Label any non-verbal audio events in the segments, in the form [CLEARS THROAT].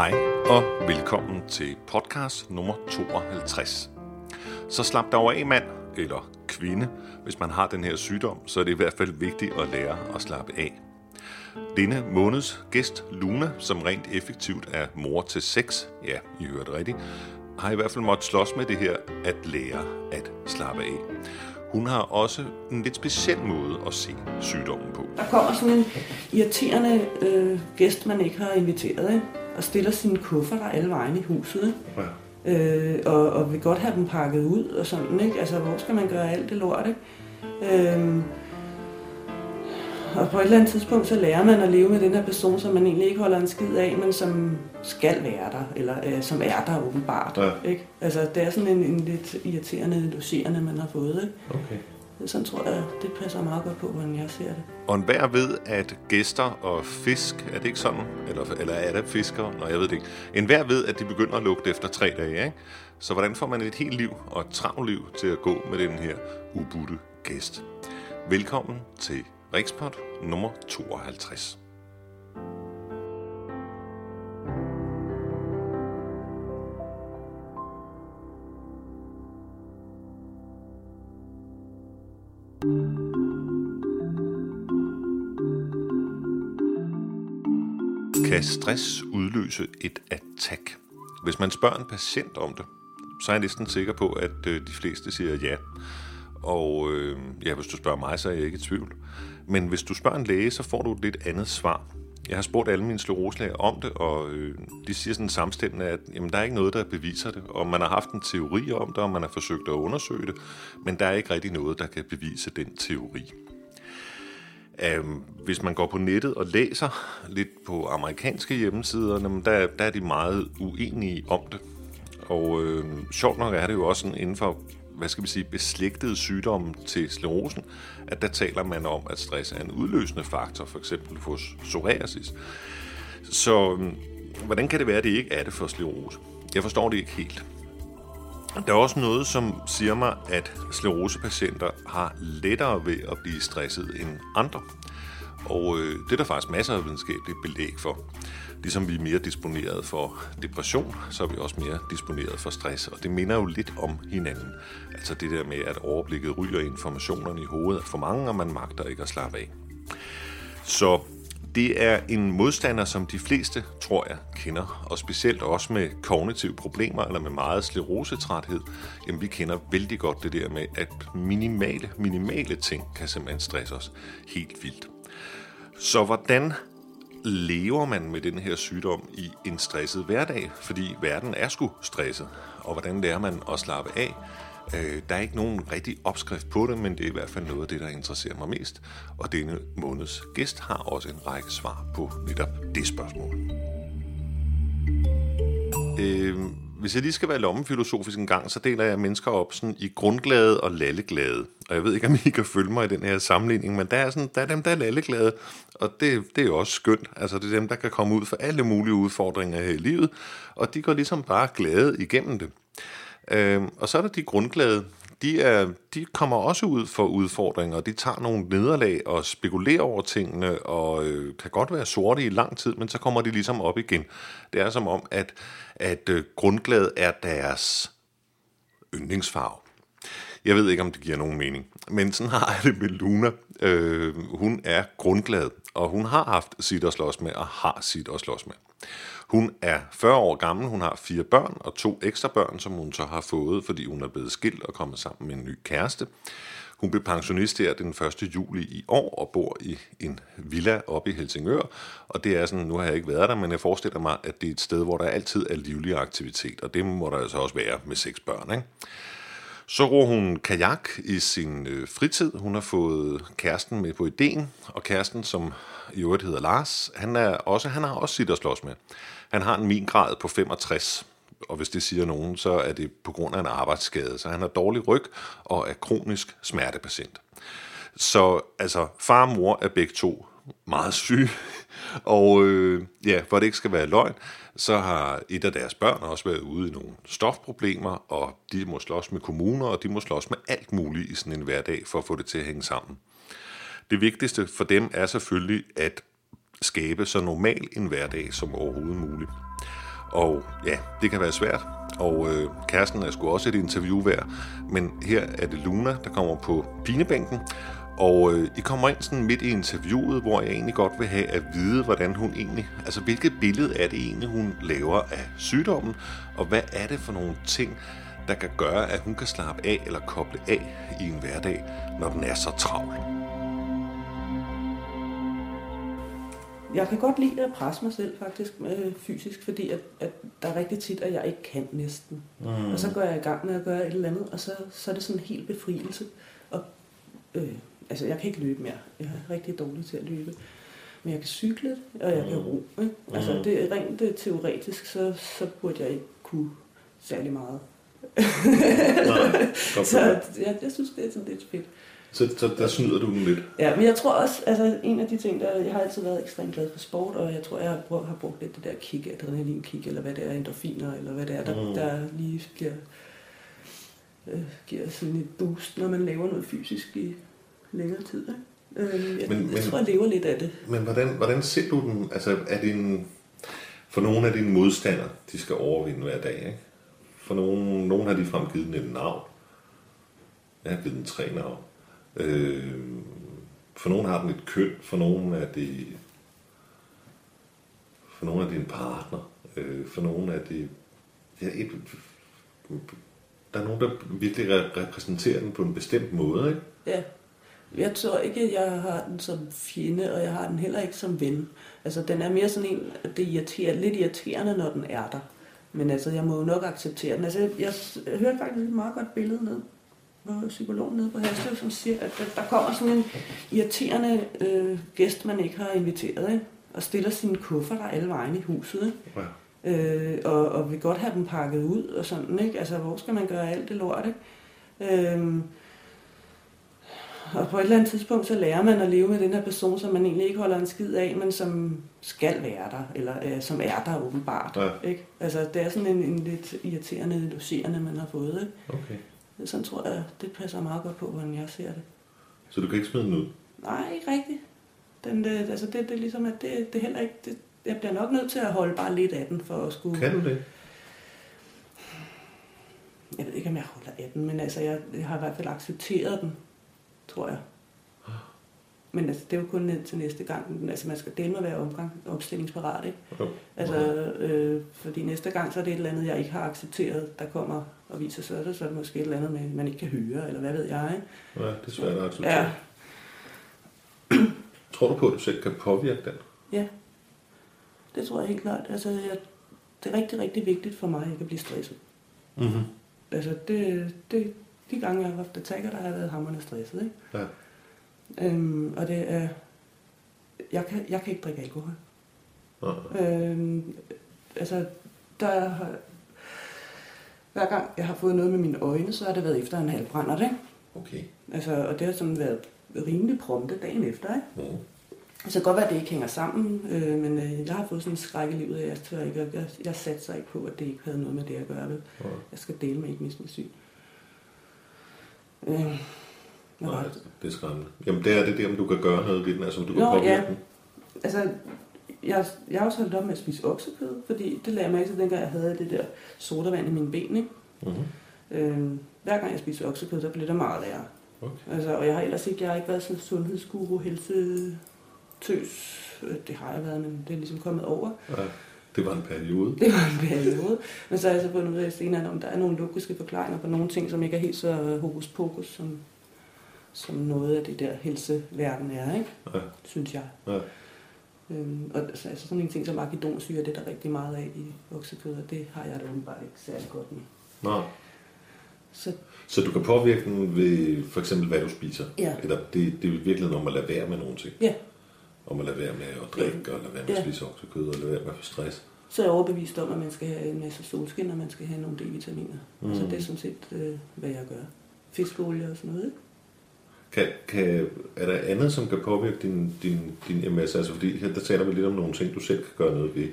Hej og velkommen til podcast nummer 52. Så slap dig over af mand eller kvinde. Hvis man har den her sygdom, så er det i hvert fald vigtigt at lære at slappe af. Denne måneds gæst, Luna, som rent effektivt er mor til seks, ja, I hørte rigtigt, har i hvert fald måttet slås med det her at lære at slappe af. Hun har også en lidt speciel måde at se sygdommen på. Der kommer sådan en irriterende øh, gæst, man ikke har inviteret, ikke? Og stiller sine kufferter alle vejen i huset. Ikke? Ja. Øh, og, og vil godt have dem pakket ud og sådan, ikke? Altså, hvor skal man gøre alt det lort, ikke? Øh, og på et eller andet tidspunkt, så lærer man at leve med den her person, som man egentlig ikke holder en skid af, men som skal være der, eller øh, som er der åbenbart. Ja. Ikke? Altså, det er sådan en, en lidt irriterende, doserende, man har fået. Ikke? Okay. Sådan tror jeg, det passer meget godt på, hvordan jeg ser det. Og enhver ved, at gæster og fisk, er det ikke sådan? Eller, eller er det fisker? Nå, jeg ved det ikke. Enhver ved, at de begynder at lugte efter tre dage, ikke? Så hvordan får man et helt liv og et travlt liv til at gå med den her ubudte gæst? Velkommen til Rikspot nummer 52. Kan stress udløse et attack? Hvis man spørger en patient om det, så er jeg næsten sikker på, at øh, de fleste siger ja. Og øh, ja, hvis du spørger mig, så er jeg ikke i tvivl. Men hvis du spørger en læge, så får du et lidt andet svar. Jeg har spurgt alle mine skleroselæger om det, og øh, de siger sådan samstemmende, at jamen, der er ikke noget, der beviser det. Og man har haft en teori om det, og man har forsøgt at undersøge det, men der er ikke rigtig noget, der kan bevise den teori. Øhm, hvis man går på nettet og læser lidt på amerikanske hjemmesider, der, der er de meget uenige om det. Og øh, sjovt nok er det jo også sådan inden for hvad skal vi sige, beslægtede sygdomme til sklerosen, at der taler man om, at stress er en udløsende faktor, for eksempel hos psoriasis. Så øh, hvordan kan det være, at det ikke er det for sklerose? Jeg forstår det ikke helt. Der er også noget, som siger mig, at sklerosepatienter har lettere ved at blive stresset end andre. Og øh, det er der faktisk masser af videnskabeligt belæg for. Ligesom vi er mere disponeret for depression, så er vi også mere disponeret for stress. Og det minder jo lidt om hinanden. Altså det der med, at overblikket ryger informationerne i hovedet for mange, og man magter ikke at slappe af. Så det er en modstander, som de fleste, tror jeg, kender, og specielt også med kognitive problemer eller med meget sklerosetræthed. Jamen, vi kender vældig godt det der med, at minimale, minimale ting kan simpelthen stresse os helt vildt. Så hvordan lever man med den her sygdom i en stresset hverdag? Fordi verden er sgu stresset. Og hvordan lærer man at slappe af? Øh, der er ikke nogen rigtig opskrift på det, men det er i hvert fald noget af det, der interesserer mig mest. Og denne måneds gæst har også en række svar på netop det spørgsmål. Øh, hvis jeg lige skal være lommefilosofisk en gang, så deler jeg mennesker op sådan i grundglade og lalleglade. Og jeg ved ikke, om I kan følge mig i den her sammenligning, men der er, sådan, der er dem, der er lalleglade, og det, det er jo også skønt. Altså, det er dem, der kan komme ud for alle mulige udfordringer her i livet, og de går ligesom bare glade igennem det. Øh, og så er der de grundglade, de, er, de kommer også ud for udfordringer. De tager nogle nederlag og spekulerer over tingene, og øh, kan godt være sorte i lang tid, men så kommer de ligesom op igen. Det er som om, at, at øh, grundglad er deres yndlingsfarve. Jeg ved ikke, om det giver nogen mening, men sådan har jeg det med Luna. Øh, hun er grundglad, og hun har haft sit at slås med, og har sit at slås med. Hun er 40 år gammel, hun har fire børn og to ekstra børn, som hun så har fået, fordi hun er blevet skilt og kommet sammen med en ny kæreste. Hun blev pensionist her den 1. juli i år og bor i en villa oppe i Helsingør. Og det er sådan, nu har jeg ikke været der, men jeg forestiller mig, at det er et sted, hvor der altid er livlig aktivitet. Og det må der altså også være med seks børn, ikke? Så ror hun kajak i sin øh, fritid. Hun har fået kæresten med på ideen, og kæresten, som i øvrigt hedder Lars, han, er også, han har også sit at slås med. Han har en mingrad på 65, og hvis det siger nogen, så er det på grund af en arbejdsskade. Så han har dårlig ryg og er kronisk smertepatient. Så altså, far og mor er begge to meget syge, [LAUGHS] og øh, ja, for det ikke skal være løgn, så har et af deres børn også været ude i nogle stofproblemer, og de må slås med kommuner, og de må slås med alt muligt i sådan en hverdag for at få det til at hænge sammen. Det vigtigste for dem er selvfølgelig at skabe så normal en hverdag som overhovedet muligt. Og ja, det kan være svært, og øh, kæresten er sgu også et interview værd, men her er det Luna, der kommer på pinebænken, og øh, I kommer ind sådan midt i interviewet, hvor jeg egentlig godt vil have at vide, hvordan hun egentlig, altså hvilket billede er det egentlig, hun laver af sygdommen, og hvad er det for nogle ting, der kan gøre, at hun kan slappe af eller koble af i en hverdag, når den er så travl. Jeg kan godt lide at presse mig selv faktisk øh, fysisk, fordi at, at der er rigtig tit, at jeg ikke kan næsten. Mm. Og så går jeg i gang med at gøre et eller andet, og så, så er det sådan en helt befrielse. Og, øh, altså, jeg kan ikke løbe mere. Jeg er rigtig dårlig til at løbe. Men jeg kan cykle, og jeg kan ro. Ikke? Altså, Mm. det rent det, teoretisk, så, så burde jeg ikke kunne særlig meget. [LAUGHS] Så, jeg, jeg synes, det er sådan lidt fedt. Så, så der snyder du den lidt. Ja, men jeg tror også, altså en af de ting, der, jeg har altid været ekstremt glad for sport, og jeg tror, jeg har brugt, har brugt lidt det der kick, adrenalinkick, eller hvad det er, endorfiner, eller hvad det er, der, Mm. der lige giver, øh, giver sådan et boost, når man laver noget fysisk i længere tid. Ikke? Øh, jeg, Men- men- jeg tror, jeg lever lidt af det. Men hvordan, hvordan ser du den? Altså, er det en, for nogle af dine modstandere, de skal overvinde hver dag, ikke? For nogle, nogle har de fremgivet et navn. Jeg har givet den tre navn. Øh, for nogen har den et køn, for nogen er det for nogen er det en partner, øh, for nogen er det ja, et, der er nogen, der virkelig repræsenterer den på en bestemt måde, ikke? Ja. Jeg tror ikke, at jeg har den som fjende, og jeg har den heller ikke som ven. Altså, den er mere sådan en, at det irriterer, lidt irriterende, når den er der. Men altså, jeg må jo nok acceptere den. Altså, jeg, jeg, hørte faktisk et meget godt billede ned psykologen nede på Haslev, som siger, at der, kommer sådan en irriterende øh, gæst, man ikke har inviteret, ikke? og stiller sine kufferter alle vejen i huset, ikke? Ja. øh, og, og vil godt have dem pakket ud og sådan, ikke? Altså, hvor skal man gøre alt det lort, ikke? Øhm, og på et eller andet tidspunkt, så lærer man at leve med den her person, som man egentlig ikke holder en skid af, men som skal være der, eller øh, som er der åbenbart. Ja. Ikke? Altså, det er sådan en, en lidt irriterende, logerende, man har fået. Ikke? Okay. Sådan tror jeg, det passer meget godt på, hvordan jeg ser det. Så du kan ikke smide den ud? Nej, ikke rigtigt. Den, det, altså det, det er ligesom, at det, det er heller ikke... Det, jeg bliver nok nødt til at holde bare lidt af den, for at skulle... Kan du det? Jeg ved ikke, om jeg holder af den, men altså, jeg, jeg har i hvert fald accepteret den, tror jeg. Men altså, det er jo kun ned til næste gang. Altså, man skal dele med være omgang, opstillingsparat, ikke? Jo. Altså, øh, fordi næste gang, så er det et eller andet, jeg ikke har accepteret, der kommer og viser sig, så er det måske et eller andet, med, man ikke kan høre, eller hvad ved jeg, ikke? Ja, det er svært at acceptere. Ja, [CLEARS THROAT] Tror du på, at du selv kan påvirke den? ja. Det tror jeg helt klart. Altså, jeg, det er rigtig, rigtig vigtigt for mig at blive stresset. Mm-hmm. Altså, det, det, de gange, jeg har haft attacker, der har jeg været hammerende stresset, ikke? Ja. Øhm, og det er... Jeg kan, jeg kan ikke drikke alkohol. Ja. Øhm, altså, der har... Hver gang jeg har fået noget med mine øjne, så har det været efter en halvbrænder, ikke? Okay. Altså, og det har sådan været rimelig prompte dagen efter, ikke? Mm. Så det kan godt være, at det ikke hænger sammen, øh, men øh, jeg har fået sådan en skræk i livet, at jeg, tør ikke, jeg, jeg satte sig ikke på, at det ikke havde noget med det at gøre. Vel? Ja. Jeg skal dele med ikke miste min syg. Øh, Nej, det? det er skræmmende. Jamen, det er det der, om du kan gøre noget ved den, altså om du kan Nå, påvirke ja. den. Altså, jeg, jeg har også holdt op med at spise oksekød, fordi det lagde jeg mærke til, dengang jeg havde det der sodavand i mine ben. Ikke? Mm-hmm. Øh, hver gang jeg spiser oksekød, så bliver det meget værre. Okay. Altså, og jeg har ellers ikke, jeg har ikke været sådan en sundhedsguru, helsetøs. Øh, Det har jeg været, men det er ligesom kommet over. Ja, det var en periode. Det var en periode. Men så har jeg så fundet ud af senere, om der er nogle logiske forklaringer på nogle ting, som ikke er helt så hokus pokus, som, som noget af det der helseverden er, ikke? Ja. synes jeg. Ja. Øhm, og altså altså sådan en ting som argidonsyre, det er der rigtig meget af i oksekød, og det har jeg da åbenbart ikke særlig godt med. Nå. Så Så du kan påvirke den ved for eksempel, hvad du spiser? Ja. Eller det, det er virkelig om at lade være med nogle ting? ja, Om at lade være med at drikke, og lade være med at Ja. spise oksekød, og lade være med at få stress? så er jeg overbevist om, at man skal have en masse solskin, og man skal have nogle D-vitaminer. Mm. Så det er sådan set, øh, hvad jeg gør. Fiskolie og sådan noget, ikke? Kan, kan, er der andet, som kan påvirke din, din, din MS? Altså, fordi her, der taler vi lidt om nogle ting, du selv kan gøre noget ved.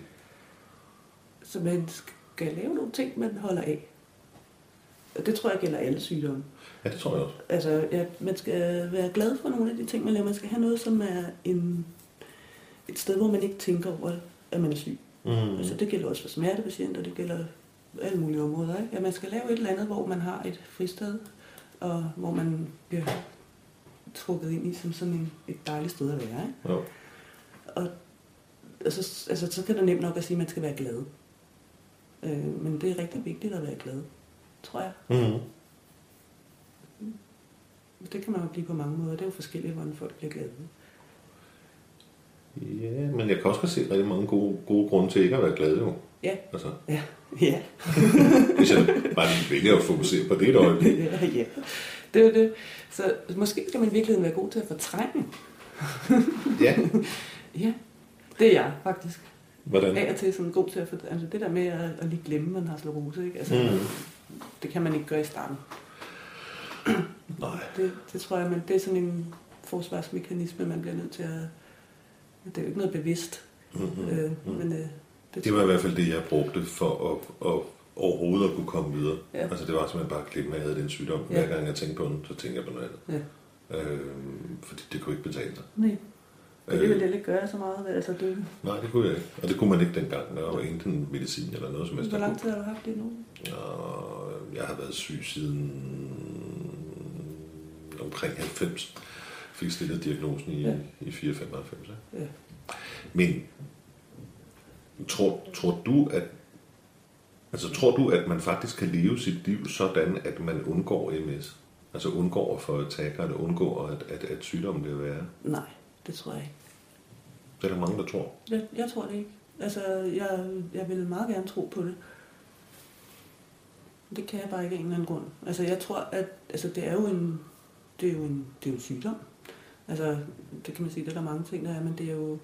Så man skal lave nogle ting, man holder af. Og det tror jeg gælder alle sygdomme. Ja, det tror jeg også. Altså, ja, man skal være glad for nogle af de ting, man laver. Man skal have noget, som er en, et sted, hvor man ikke tænker over, at man er syg. Mm. Altså, det gælder også for smertepatienter, det gælder alle mulige områder. Ikke? Ja, man skal lave et eller andet, hvor man har et fristed, og hvor man bliver trukket ind i som sådan en, et dejligt sted at være. Ikke? Jo. Og altså, altså, så kan det nemt nok at sige, at man skal være glad. Øh, men det er rigtig vigtigt at være glad, tror jeg. Mm. Det kan man jo blive på mange måder. Det er jo forskelligt, hvordan folk bliver glade. Ja, men jeg kan også se rigtig mange gode, gode grunde til ikke at være glad, jo. Ja. Altså. Ja. [LAUGHS] ja. Hvis jeg bare vælger at fokusere på det et øjeblik. [LAUGHS] ja, ja. [LAUGHS] Det er det. Så måske skal man virkelig være god til at fortrænge. [LAUGHS] ja. [LAUGHS] ja. Det er jeg, faktisk. Hvordan? Af og til sådan god til at fortrænge. Altså det der med at, at lige glemme, man har sklerose, ikke? Altså, mm. det kan man ikke gøre i starten. [CLEARS THROAT] Nej. Det, det tror jeg, men det er sådan en forsvarsmekanisme, man bliver nødt til at... Det er jo ikke noget bevidst. Mm-hmm. Øh, mm. men, øh, det, det var i hvert fald det, jeg brugte for at, at overhovedet at kunne komme videre. Ja. Altså det var simpelthen bare at klippe med, at jeg havde den sygdom. Ja. Hver gang jeg tænkte på den, så tænkte jeg på noget andet. Ja. Øh, fordi det kunne ikke betale sig. Nej. Men det ville det ikke gøre så meget, altså det... Nej, det kunne jeg ikke. Og det kunne man ikke dengang, når jeg var enten medicin eller noget som helst. Hvor lang tid har du haft det nu? Og jeg har været syg siden omkring 90. Fik stillet diagnosen i, ja. i 495. Ja. Men tror, tror du, at Altså tror du, at man faktisk kan leve sit liv sådan, at man undgår MS? Altså undgår at få attacker, eller undgår, at, at, at sygdommen bliver værre? Nej, det tror jeg ikke. Det er der mange, der tror. Jeg, jeg tror det ikke. Altså, jeg, jeg vil meget gerne tro på det. Det kan jeg bare ikke af en eller anden grund. Altså, jeg tror, at altså, det er jo en, det er jo en, det er jo en sygdom. Altså, det kan man sige, det er der mange ting, der er, men det er jo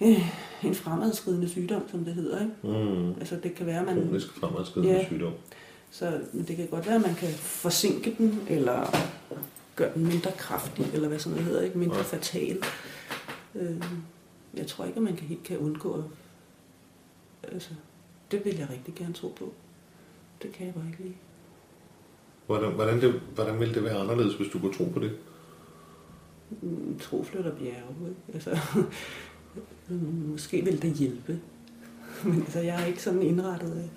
øh, en fremadskridende sygdom, som det hedder. Ikke? Mm. Altså, det kan være, man... Kronisk fremadskridende ja, sygdom. Så men det kan godt være, at man kan forsinke den, eller gøre den mindre kraftig, eller hvad sådan noget hedder, ikke? mindre ja. fatal. Øh, jeg tror ikke, at man kan helt kan undgå Altså, det vil jeg rigtig gerne tro på. Det kan jeg bare ikke lide. Hvordan, hvordan, det, hvordan ville det være anderledes, hvis du kunne tro på det? Mm, tro flytter bjerge. Ikke? Altså, måske vil det hjælpe. Men altså, jeg er ikke sådan indrettet af,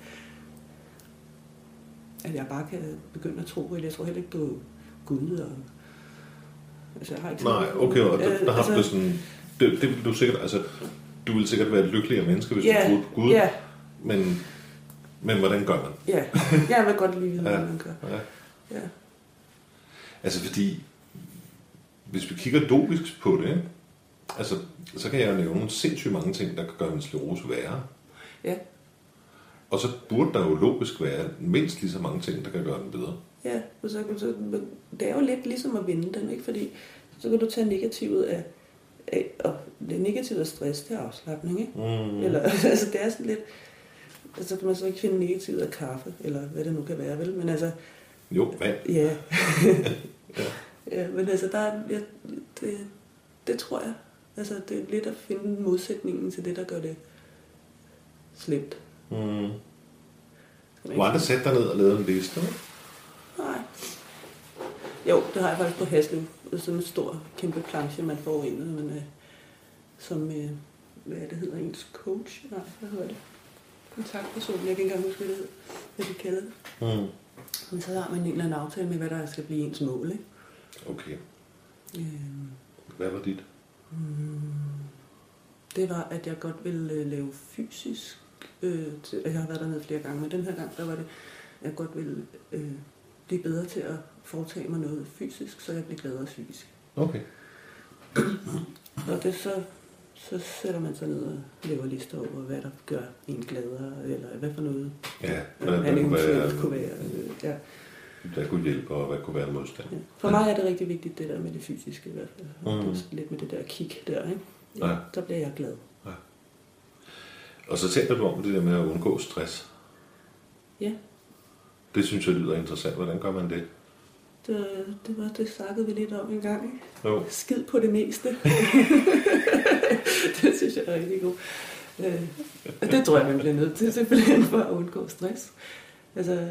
at jeg bare kan begynde at tro. Eller jeg tror heller ikke på Gud. Og, altså, jeg har ikke Nej, okay, og der, der har altså, du sådan... Det, det vil du sikkert... Altså, du vil sikkert være et lykkeligere menneske, hvis ja, du troede på Gud. Ja. Men, men hvordan gør man? Ja, jeg vil godt lide, hvordan ja, man gør. Ja. ja. Altså fordi, hvis vi kigger logisk på det, altså, så kan jeg jo nævne sindssygt mange ting, der kan gøre min sklerose værre. Ja. Og så burde der jo logisk være mindst lige så mange ting, der kan gøre den bedre. Ja, og så, så, det er jo lidt ligesom at vinde den, ikke? Fordi så kan du tage negativet af, af og det negative af stress, det er afslappning, ikke? Mm. Eller, [LAUGHS] altså det er sådan lidt, altså kan man så ikke finde negativet af kaffe, eller hvad det nu kan være, vel? Men altså... Jo, vand. [LAUGHS] Ja. [LAUGHS] ja. ja. men altså, der er, ja, det, det tror jeg. Altså, det er lidt at finde modsætningen til det, der gør det slemt. Mm. Du har aldrig sat dig ned og lavet en liste? Nej. Jo, det har jeg faktisk på Haslev. Sådan en stor, kæmpe planche, man får ind, men, øh, som, øh, hvad det hedder, ens coach? Nej, hvad hedder det? Kontaktperson, jeg kan ikke engang huske, hvad det hedder, hvad de kalder det. Mm. Men så har man en eller anden aftale med, hvad der skal blive ens mål, ikke? Okay. Øh, hvad var dit? Mm, det var, at jeg godt ville øh, lave fysisk. Øh, jeg har været dernede flere gange, men den her gang, der var det, at jeg godt ville øh, blive bedre til at foretage mig noget fysisk, så jeg bliver gladere psykisk. Okay. og det så, så sætter man sig ned og laver lister over, hvad der gør en gladere, eller hvad for noget ja, hvad, hvad, hvad kunne være, kunne være. Øh, ja. Hvad kunne hjælpe, og hvad kunne være modstand. Ja. For mig er det rigtig vigtigt, det der med det fysiske i hvert fald. Mm. Lidt med det der kick der, ikke? Ja, ja. Så bliver jeg glad. Ja. Og så taler du om det der med at undgå stress. Ja. Det synes jeg lyder interessant. Hvordan gør man det? Det, det var det snakkede vi lidt om en gang. Ikke? Jo. Skid på det meste. [LAUGHS] det synes jeg er rigtig godt. Øh, det tror jeg, man bliver nødt til simpelthen for at undgå stress. Altså,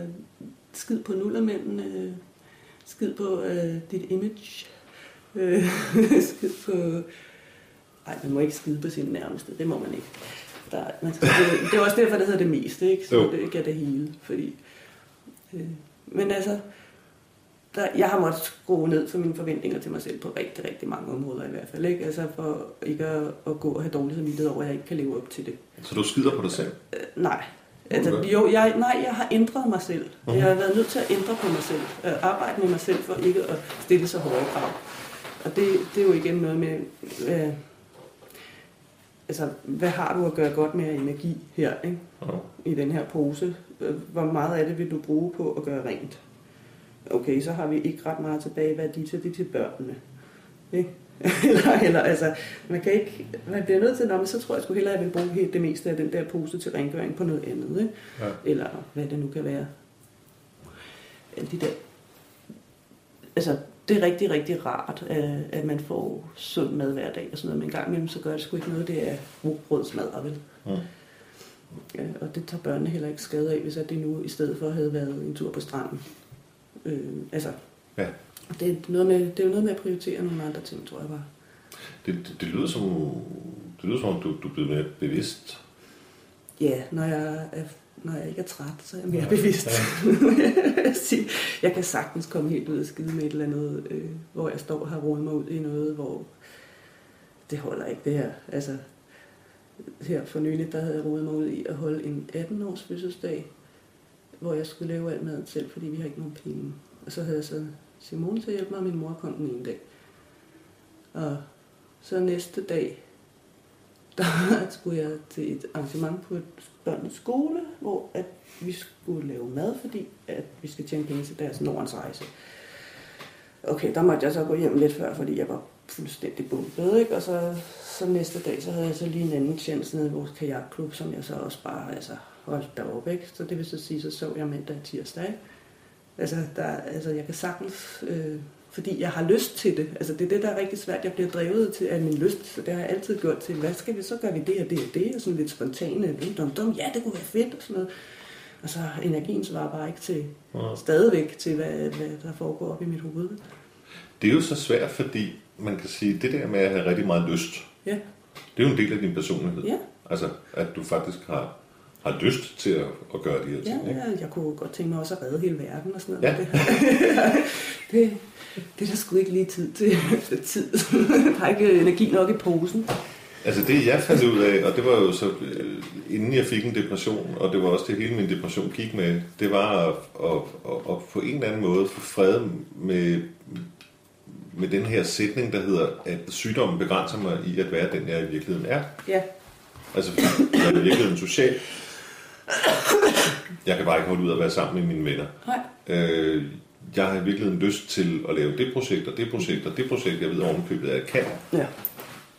skid på nullermændene, øh, skid på øh, dit image, øh, [LAUGHS] skid på... Nej, man må ikke skide på sin nærmeste, det må man ikke. Der, man skal, det, det er også derfor, det hedder det meste, ikke? Så Jo. det ikke er det hele. Fordi, øh, men altså, der, jeg har måttet skrue ned for mine forventninger til mig selv på rigtig, rigtig mange områder i hvert fald. Ikke? Altså for ikke at, at gå og have dårlig samvittighed over, at jeg ikke kan leve op til det. Så du skider på dig selv? Øh, nej. Altså, Okay. jo, jeg, nej, jeg har ændret mig selv. Jeg har været nødt til at ændre på mig selv. Øh, arbejde med mig selv for ikke at stille så høje krav. Og det, det er jo igen noget med, øh, altså, hvad har du at gøre godt med energi her, ikke? Ja. i den her pose? Øh, Hvor meget af det vil du bruge på at gøre rent? Okay, så har vi ikke ret meget tilbage. Hvad er de til? Det er til børnene. Ikke? [LAUGHS] eller, eller, altså, man kan ikke, man bliver nødt til, "Nå, men så tror jeg sgu hellere, at jeg vil bruge helt det meste af den der pose til rengøring på noget andet. Ikke? Ja. Eller hvad det nu kan være. Alle de der, altså, det er rigtig, rigtig rart, øh, at man får sund mad hver dag og sådan noget, men en gang imellem, så gør det sgu ikke noget, det er rugbrødsmad, vel? Mm. Ja, og det tager børnene heller ikke skade af, hvis at det nu i stedet for havde været en tur på stranden. Øh, altså, Ja. Det, er noget med, det er jo noget med at prioritere nogle andre ting, tror jeg bare. Det, det, det, lyder som, det lyder som om, du, du er blevet mere bevidst. Ja, når jeg, er, når jeg ikke er træt, så er jeg mere bevidst. Jeg [LAUGHS] siger, jeg kan sagtens komme helt ud og skide med et eller andet, øh, hvor jeg står og har rodet mig ud i noget, hvor det holder ikke det her. Altså, her for nylig, der havde jeg rodet mig ud i at holde en 18-års fødselsdag, hvor jeg skulle lave alt maden selv, fordi vi har ikke nogen penge. Og så havde jeg så Simone til at hjælpe mig, og min mor kom den ene dag. Og så næste dag, der [LAUGHS] skulle jeg til et arrangement på et børnenes skole, hvor at vi skulle lave mad, fordi at vi skal tjene penge til deres Nordens rejse. Okay, der måtte jeg så gå hjem lidt før, fordi jeg var fuldstændig bumpet, ikke? Og så, så næste dag, så havde jeg så lige en anden chance nede i vores kajakklub, som jeg så også bare, altså, holdt derop, ikke? Så det vil så sige, så så jeg mandag og tirsdag, ikke? Altså, der, altså, jeg kan sagtens, øh, fordi jeg har lyst til det. Altså, det er det, der er rigtig svært. Jeg bliver drevet til af min lyst, så det har jeg altid gjort til, hvad skal vi, så gør vi det og det og det, og sådan lidt spontane, dum, dum, ja, det kunne være fedt, og sådan noget. Og så energien svarer bare ikke til, Ja. stadigvæk til, hvad, hvad der foregår op i mit hoved. Det er jo så svært, fordi man kan sige, det der med at have rigtig meget lyst, Ja, det er jo en del af din personlighed. ja, Altså, at du faktisk har, har lyst til at, at gøre de her ja, ting. Ikke? ja, jeg kunne godt tænke mig også at redde hele verden og sådan noget. Ja. Det, [LAUGHS] det, det er der sgu ikke lige tid til. [LAUGHS] tid. der er ikke energi nok i posen. Altså det jeg fandt ud af, og det var jo så øh, inden jeg fik en depression, og det var også det hele min depression gik med, det var at, at, at, at på en eller anden måde få fred med, med den her sætning, der hedder, at sygdommen begrænser mig i at være den, jeg i virkeligheden er. Ja, Altså jeg er i virkeligheden social. Jeg kan bare ikke holde ud at være sammen med mine venner. nej. Øh, jeg har i virkeligheden lyst til at lave det projekt og det projekt og det projekt, jeg ved ovenkøbet, at jeg kan. Ja.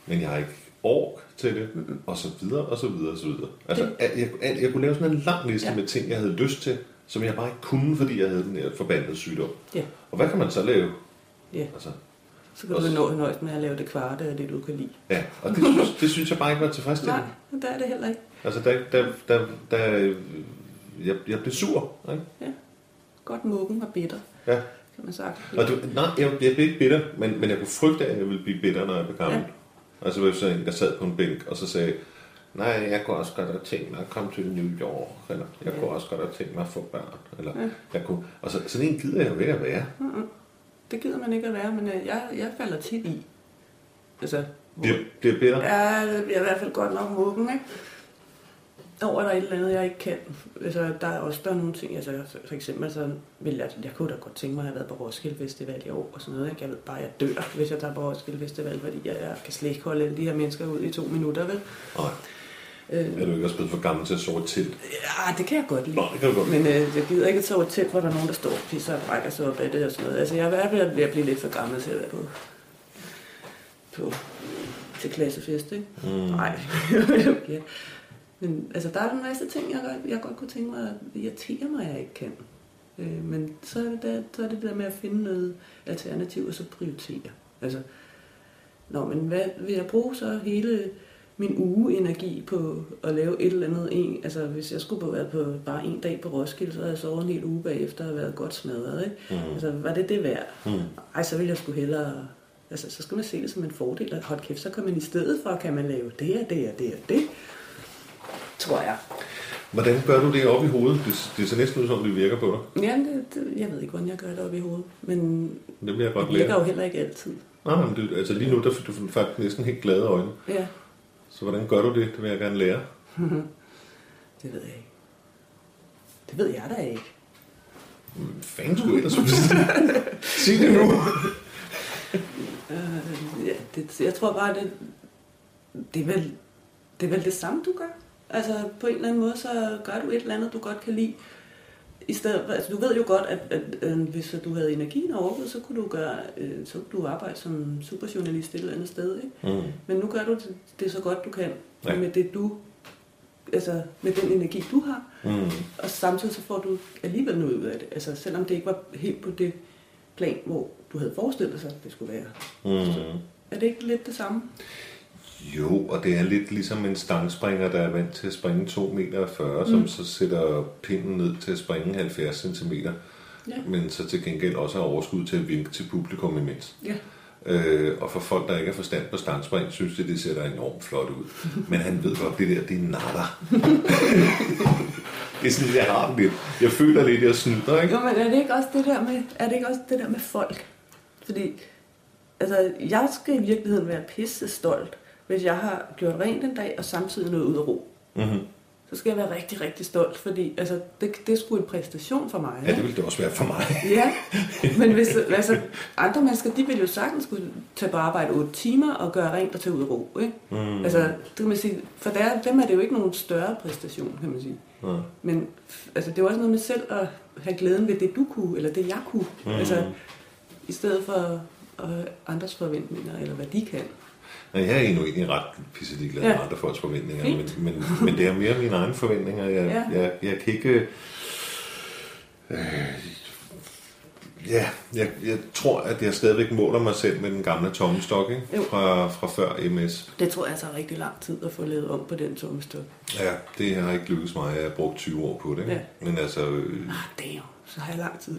men jeg har ikke ork til det, og så videre, og så videre, og så videre. Altså, at jeg, at jeg kunne lave sådan en lang liste Ja. med ting, jeg havde lyst til, som jeg bare ikke kunne, fordi jeg havde den her forbandede sygdom. Ja, Og hvad kan man så lave? ja. Altså, Så kan du vel nå nøjes med at lave det kvarte af det, du kan lide. ja, og det synes, det synes jeg bare ikke var tilfredsstillende. Nej, der er det heller ikke. Altså, der, der, der, der, jeg, jeg blev sur, ikke? Ja. Godt mukken og bitter, Ja. kan man sagt. Og du, nej, jeg, jeg blev ikke bitter, men, men jeg kunne frygte, at jeg ville blive bitter, når jeg blev gammel. Ja. Altså, hvis jeg der sad på en bænk, og så sagde, nej, jeg kunne også godt have tænkt mig at komme til New York, eller jeg Ja. kunne også godt have tænkt mig at få børn, eller Ja. jeg kunne, og så, sådan en gider jeg jo ikke at være. Det gider man ikke at være, men øh, jeg, jeg falder tit i. Altså, Bliver, bliver bitter? Ja, jeg bliver i hvert fald godt nok mukken, ikke? Over der er et eller andet, jeg ikke kan. Altså, der er også der er nogle ting, altså for eksempel, så vil jeg, jeg kunne da godt tænke mig at have været på Roskilde Festival i år og sådan noget. Ikke? Jeg ved bare, at jeg dør, hvis jeg tager på Roskilde Festival, fordi jeg, jeg kan slet ikke holde alle de her mennesker ud i to minutter, vel? Nej. Øh, Er du ikke også blevet for gammel til at sove til? ja, det kan jeg godt lide. Nå, det kan du godt. Men øh, jeg gider ikke at sove tæt, hvor der er nogen, der står og pisser og brækker sig op af det og sådan noget. Altså, jeg er ved at blive lidt for gammel til at være på, på til klassefest, ikke? Mm. Nej. [LAUGHS] ja. Men altså, der er en masse ting, jeg, godt- jeg godt kunne tænke mig at irritere mig, jeg ikke kan. Øh, men så er, det der, så er det der med at finde noget alternativ og så prioritere. Altså, nå, men hvad vil jeg bruge så hele min ugeenergi på at lave et eller andet en, altså hvis jeg skulle være på bare en dag på Roskilde, så havde jeg sovet en hel uge bagefter og været godt smadret, ikke? Mm. Altså, var det det værd? Mm. Ej, så vil jeg sgu hellere... Altså, så skal man se det som en fordel, at hold kæft, så kan man i stedet for, kan man lave det og det og det og det. Tror jeg. Hvordan gør du det op i hovedet? Det, det ser næsten ud som, det virker på dig. Ja, det, det, jeg ved ikke, hvordan jeg gør det op i hovedet. Men Det vil jeg godt det virker lære. jo heller ikke altid. Nej, men det, altså lige nu, der får du faktisk næsten helt glade øjne. Ja, Så hvordan gør du det? Det vil jeg gerne lære. [LAUGHS] det ved jeg ikke. Det ved jeg da ikke. Fanden skulle jeg ellers [LAUGHS] sige det nu? [LAUGHS] Øh, ja, det, jeg tror bare, det, det, er vel, det er vel det samme, du gør. Altså på en eller anden måde, så gør du et eller andet, du godt kan lide. I stedet, altså, du ved jo godt, at, at, at hvis du havde energien overskud, så kunne du gøre, øh, så kunne du arbejde som superjournalist et eller andet sted. Ikke? Mm. Men nu gør du det, det så godt du kan Ja. med det du, altså med den energi du har, Mm. og samtidig så får du alligevel noget ud af det. Altså selvom det ikke var helt på det plan, hvor du havde forestillet sig, at det skulle være. Mm. Er det ikke lidt det samme? Jo, og det er lidt ligesom en stangspringer, der er vant til at springe 2,40 meter, mm. som så sætter pinden ned til at springe 70 cm, Ja. men så til gengæld også har overskud til at vinke til publikum imens. Ja. Øh, og for folk, der ikke har forstand på stangspring, synes det, det ser da enormt flot ud. [LAUGHS] Men han ved godt, det der, det er natter. [LAUGHS] det er sådan, jeg har den lidt. Jeg føler lidt, jeg snyder, ikke? Jo, men er det ikke også det der med, er det ikke også det der med folk? Fordi, altså, jeg skal i virkeligheden være pisse stolt, hvis jeg har gjort rent en dag, og samtidig noget ud af ro. Mm-hmm. Så skal jeg være rigtig, rigtig stolt, fordi altså, det, det er sgu en præstation for mig. Ja, det ville det også være for mig. Ja, [LAUGHS] men hvis, altså, andre mennesker, de vil jo sagtens skulle tage på arbejde 8 timer og gøre rent og tage ud af ro. Ikke? Mm. Altså, det kan man sige, for der, dem er det jo ikke nogen større præstation, kan man sige. Ja. Men altså, det er jo også noget med selv at have glæden ved det, du kunne, eller det, jeg kunne. Mm. Mm. Altså, i stedet for øh, andres forventninger, eller hvad de kan. Nej, jeg er egentlig ret pisselig glad med Ja. andre folks forventninger, men, Fint. men, men det er mere mine egne forventninger. Jeg, Ja. jeg, jeg kan ikke... Øh, ja, jeg, jeg tror, at jeg stadigvæk måler mig selv med den gamle tommestok ikke? Jo. Fra, fra før MS. Det tror jeg tager rigtig lang tid at få lavet om på den tommestok. Ja, det har ikke lykkedes mig. Jeg har brugt 20 år på det. Ikke? Ja. Men altså... Øh, Ah, damn, så har jeg lang tid.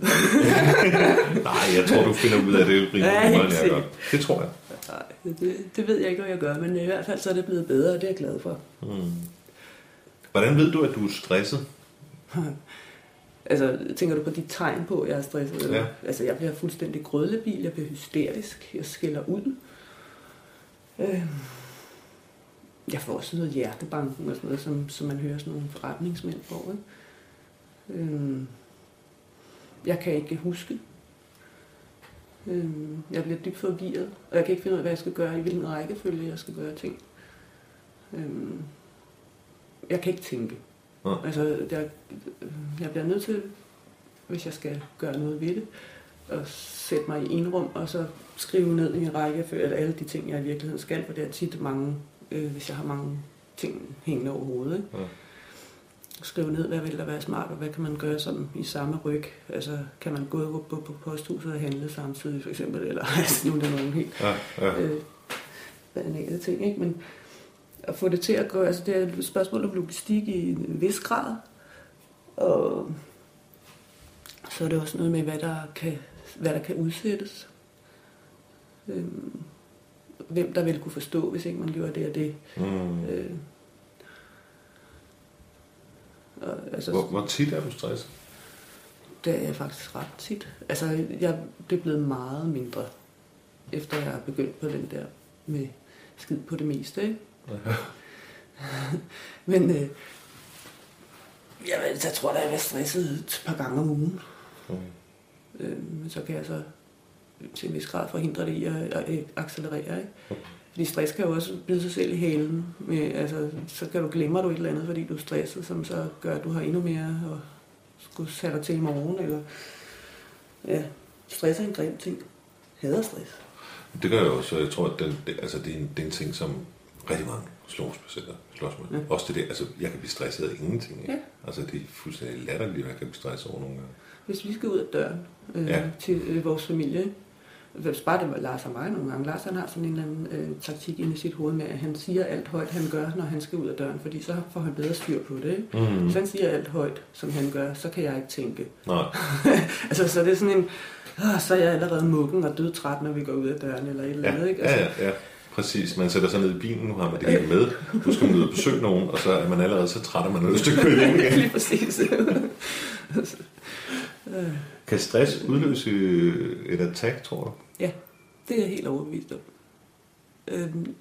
[LAUGHS] nej, jeg tror, du finder ud af det rimelig Ja, jeg sikkert. gør. Det tror jeg. Nej, det, det ved jeg ikke, hvad jeg gør, men i hvert fald så er det blevet bedre, og det er jeg glad for. Hvordan ved du, at du er stresset? [LAUGHS] Altså, tænker du på de tegn på, at jeg er stresset? Eller? Ja. Altså, jeg bliver fuldstændig grødlebil, jeg bliver hysterisk, jeg skælder ud. Øh, jeg får også noget hjertebanken og sådan noget, som, som man hører sådan nogle forretningsmænd får. Ikke? Øh, jeg kan ikke huske. Øh, jeg bliver dybt forvirret, og jeg kan ikke finde ud af, hvad jeg skal gøre, i hvilken rækkefølge jeg skal gøre ting. Øh, jeg kan ikke tænke. Nej. Altså, jeg, jeg bliver nødt til, hvis jeg skal gøre noget ved det, at sætte mig i en rum, og så skrive ned i en række, eller alle de ting, jeg i virkeligheden skal, for det er tit mange, øh, hvis jeg har mange ting hængende over hovedet. Ikke? Ja. Skrive ned, hvad vil der være smart, og hvad kan man gøre sådan i samme ryg. Altså, kan man gå på, på posthuset og handle samtidig, for eksempel, eller [LAUGHS] altså, nu er det nogle helt Ja, ja. øh, banale ting, ikke? Men at få det til at gå, altså det er et spørgsmål om logistik i en vis grad, og så er det også noget med, hvad der kan, hvad der kan udsættes. Øhm, hvem der ville kunne forstå, hvis ikke man gjorde det og det. Mm. Øh, og, altså, Hvor, hvor tit er du stresset? det er jeg faktisk ret tit. Altså, jeg, det er blevet meget mindre, efter jeg har begyndt på den der med skid på det meste, ikke? [LAUGHS] Men øh, jeg, jeg tror, at jeg er stresset et par gange om ugen. Okay. Øh, men så kan jeg så til en vis grad forhindre det i at, at accelerere, ikke? Fordi stress kan jo også bide sig selv i halen. Med, altså, så kan du glemme du et eller andet, fordi du er stresset, som så gør, at du har endnu mere og skulle sætte dig til i morgen. Eller, ja, stress er en grim ting. Hader stress. Det gør jeg også, og jeg tror, at den, det, altså, det, er en, det er en ting, som rigtig mange slåspatienter slås med. Ja. Også det der, altså, jeg kan blive stresset af ingenting. Ikke? Ja. Altså, det er fuldstændig latterligt, at jeg kan blive stresset over nogle gange. Hvis vi skal ud af døren øh, Ja. til øh, vores familie, bare det var Lars og mig nogle gange. Lars han har sådan en eller anden øh, taktik inde i sit hoved med, at han siger alt højt, han gør, når han skal ud af døren, fordi så får han bedre styr på det. Ikke? Mm. Hvis han siger alt højt, som han gør, så kan jeg ikke tænke. Nej, [LAUGHS] altså, så det er sådan en, åh, så er jeg allerede mukken og dødtræt, når vi går ud af døren, eller et eller ja, andet. Ikke? ja, Altså, ja, ja. Præcis, man sætter sig ned i bilen, nu har man det hele med, nu skal man ud og besøge nogen, og så er man allerede så træt, at man har lyst til at køre hjem [LAUGHS] igen. Lige præcis. [LAUGHS] Kan stress udløse et attack, tror du? ja, det er jeg helt overbevist om. Øhm,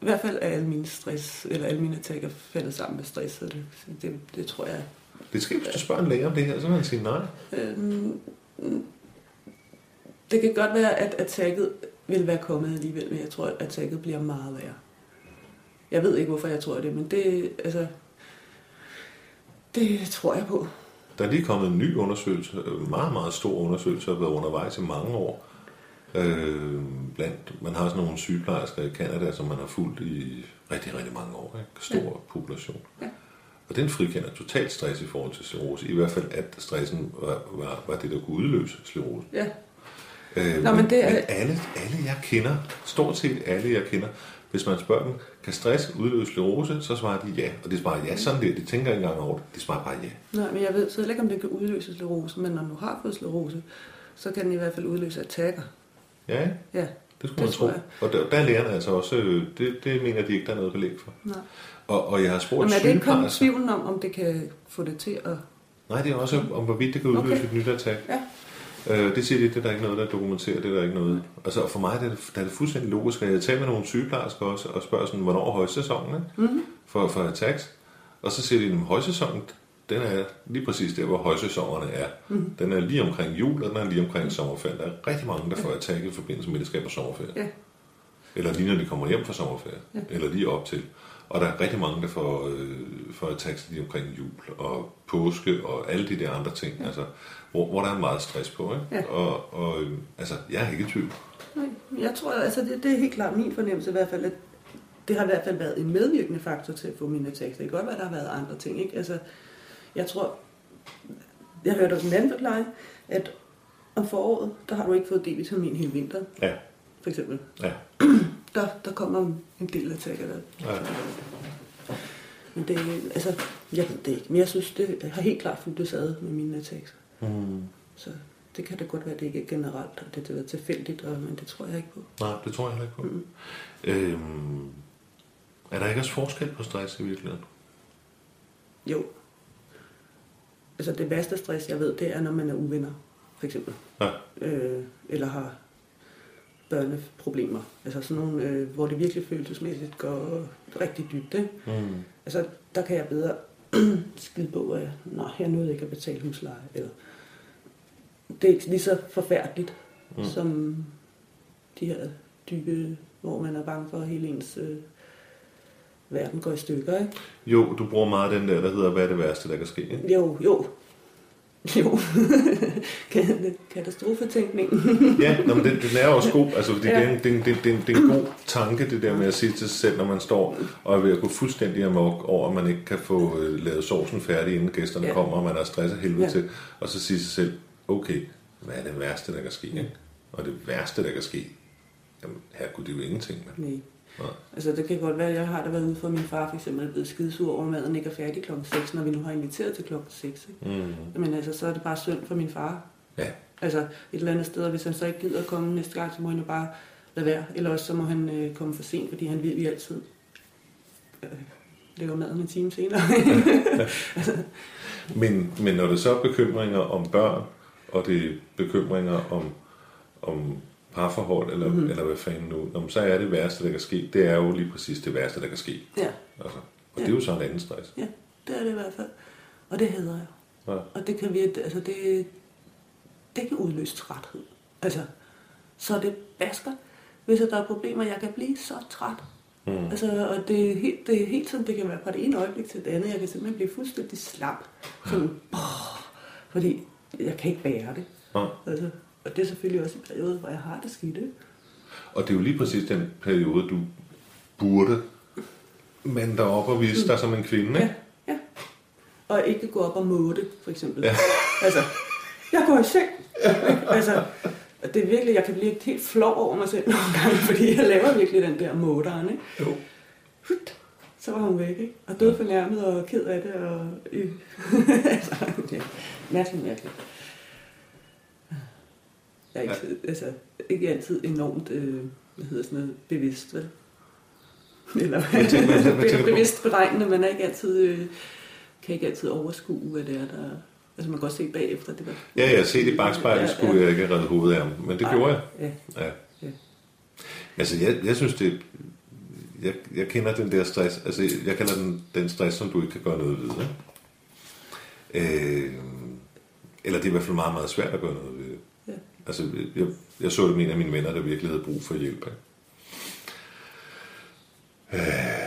I hvert fald er alle mine stress, eller alle mine attacker faldet sammen med stress, så det, det, det tror jeg. Det skal hvis du spørger en læge om det her, så vil han sige nej. Øhm, det kan godt være, at attacket vil være kommet alligevel, men jeg tror, at attacket bliver meget værre. Jeg ved ikke, hvorfor jeg tror det, men det, altså, det tror jeg på. Der er lige kommet en ny undersøgelse, en meget, meget stor undersøgelse, har været undervejs i mange år. Øh, blandt, man har sådan nogle sygeplejersker i Canada, som man har fulgt i rigtig, rigtig mange år. Ikke? Stor ja. population. Ja. Og den frikender totalt stress i forhold til sklerose. I hvert fald, at stressen var, var, var det, der kunne udløse sklerose. Ja, Øh, Nå, men det er- men alle, alle, jeg kender, stort set alle, jeg kender, hvis man spørger dem, kan stress udløse sklerose, så svarer de ja. Og de svarer ja sådan der. De tænker ikke engang over det. De svarer bare ja. Nej, men jeg ved så heller ikke, om det kan udløse sklerose, men når du har fået sklerose, så kan den i hvert fald udløse attacker. Ja? Ja, det skulle Det man tro. Og der, der er lærerne altså også, øh, det, det mener de ikke, der er noget belæg for. nej. Og, og jeg har spurgt Men er det ikke kommet tvivlen om, om det kan få det til at... Nej, det er også om, hvorvidt det kan udløse Okay. et nyt attack. Ja. Øh, det siger de, det er der ikke noget, der dokumenterer, det er der ikke noget. Altså, og for mig der er det, der er det fuldstændig logisk, at jeg taler med nogle sygeplejersker også, og spørger sådan, hvornår er højsæsonen ikke? Mm-hmm. For, for attacks. Og så siger de, at højsæsonen, den er lige præcis der, hvor højsæsonerne er. Mhm. Den er lige omkring jul, og den er lige omkring sommerferien. Der er rigtig mange, der får attack i forbindelse med, at de skal på sommerferie. Ja. Eller lige når de kommer hjem fra sommerferie. Ja. Eller lige op til. Og der er rigtig mange, der får, øh, får attacks lige omkring jul og påske og alle de der andre ting. Ja. Altså, hvor, hvor der er meget stress på. Ikke? Ja. Og, og øh, altså, jeg er ikke i tvivl. Nej, jeg tror, altså det, det er helt klart min fornemmelse i hvert fald, at det har i hvert fald været en medvirkende faktor til at få mine attacks. Det kan godt være, at der har været andre ting, ikke? Altså, jeg tror, jeg hørte også en anden forklaring, at om foråret, der har du ikke fået D-vitamin hele vinteren, Ja. for eksempel. Ja. [CLEARS THROAT] Der, der kommer en del attacker der. Ja. Men det, altså, jeg ved det ikke, men jeg synes, det har helt klart fulgt ad med mine attacks. Mm. Så det kan da godt være, at det ikke er generelt, og det har været tilfældigt, og, men det tror jeg ikke på. Nej, det tror jeg heller ikke på. Mm. Øhm, er der ikke også forskel på stress i virkeligheden? Jo. Altså det værste stress, jeg ved, det er, når man er uvenner, for eksempel. Ja. Øh, eller har børneproblemer. Altså sådan nogle, øh, hvor det virkelig følelsesmæssigt går rigtig dybt. Ikke? Mm. Altså der kan jeg bedre [CLEARS THROAT] skide på, at nej, jeg nåede ikke at betale husleje. Eller, det er ikke lige så forfærdeligt, Mm. mm. som de her dybe, hvor man er bange for, at hele ens øh, verden går i stykker. Ikke? Jo, du bruger meget den der, der hedder, hvad er det værste, der kan ske? Ikke? Jo, jo. Jo. [LAUGHS] Katastrofetænkning. [LAUGHS] Ja, nå, men den, den er også god, altså, fordi ja. Det, er en, det, er det, er- det, er det er en god tanke, det der med at sige til sig selv, når man står og er ved at gå fuldstændig amok over, at man ikke kan få øh, lavet sovsen færdig, inden gæsterne ja. Kommer, og man er stresset helvede ja. Til, og så sige sig selv, okay, hvad er det værste, der kan ske? Ikke? Og det værste, der kan ske, jamen, her kunne det jo ingenting. Men. Nej. Nej. Altså, det kan godt være, at jeg har da været ude for min far, for eksempel, er blevet skidesur over, maden ikke er færdig klokken 6, når vi nu har inviteret til klokken 6. Ikke? Mm. Men altså, så er det bare synd for min far. Ja. Altså, et eller andet sted, og hvis han så ikke gider at komme næste gang, så må han jo bare lade være. Eller også så må han øh, komme for sent, fordi han ved, at vi altid øh, laver maden en time senere. [LAUGHS] Men, men når det så er bekymringer om børn, og det er bekymringer om, om parforhold, eller, mm-hmm. eller hvad fanden nu, jamen, så er det værste, der kan ske, det er jo lige præcis det værste, der kan ske. ja, Altså, og det er jo så en anden stress. ja, det er det i hvert fald. Og det hedder jeg. Ja. Og det kan virke, altså det, det kan udløse træthed. Altså, så det basker, hvis der er problemer. Jeg kan blive så træt. Mm. Altså, og det er, helt, det er helt sådan, det kan være fra det ene øjeblik til det andet. Jeg kan simpelthen blive fuldstændig slap. Sådan, oh, fordi jeg kan ikke bære det. Ja. Altså, og det er selvfølgelig også en periode, hvor jeg har det skidt. ikke? Og det er jo lige præcis den periode, du burde mande dig op og vise dig som en kvinde, ikke? Ja, ja. Og ikke gå op og måte, for eksempel. Ja. Altså, jeg går i seng. ikke? altså, og det er virkelig, jeg kan blive helt flov over mig selv nogle gange, fordi jeg laver virkelig den der måteren, ikke? Jo. Hut, så var hun væk, ikke? Og død fornærmet og ked af det, og... Øh. [LAUGHS] altså, ja. Mærkeligt, mærkeligt. Jeg er ikke, altså, ikke altid enormt øh, hvad hedder sådan noget, bevidst, vel? [LAUGHS] Eller Hvad tænker- hvad- [LAUGHS] hvad tænker bevidst beregnende, man er ikke altid, øh, kan ikke altid overskue, hvad det er, der... Altså man kan godt se bagefter, det var... Ja, jeg se det i bagspejlet, Ja, skulle ja. jeg ikke have reddet hovedet af men det Ej, gjorde jeg. Ja, Ja. ja. Altså, jeg, jeg synes, det... Jeg, jeg kender den der stress, altså, jeg kender den, den stress, som du ikke kan gøre noget ved, ikke? Øh, eller det er i hvert fald meget, meget svært at gøre noget ved. Altså, jeg, jeg så det med en af mine venner, der virkelig havde brug for hjælp. Ikke? Øh,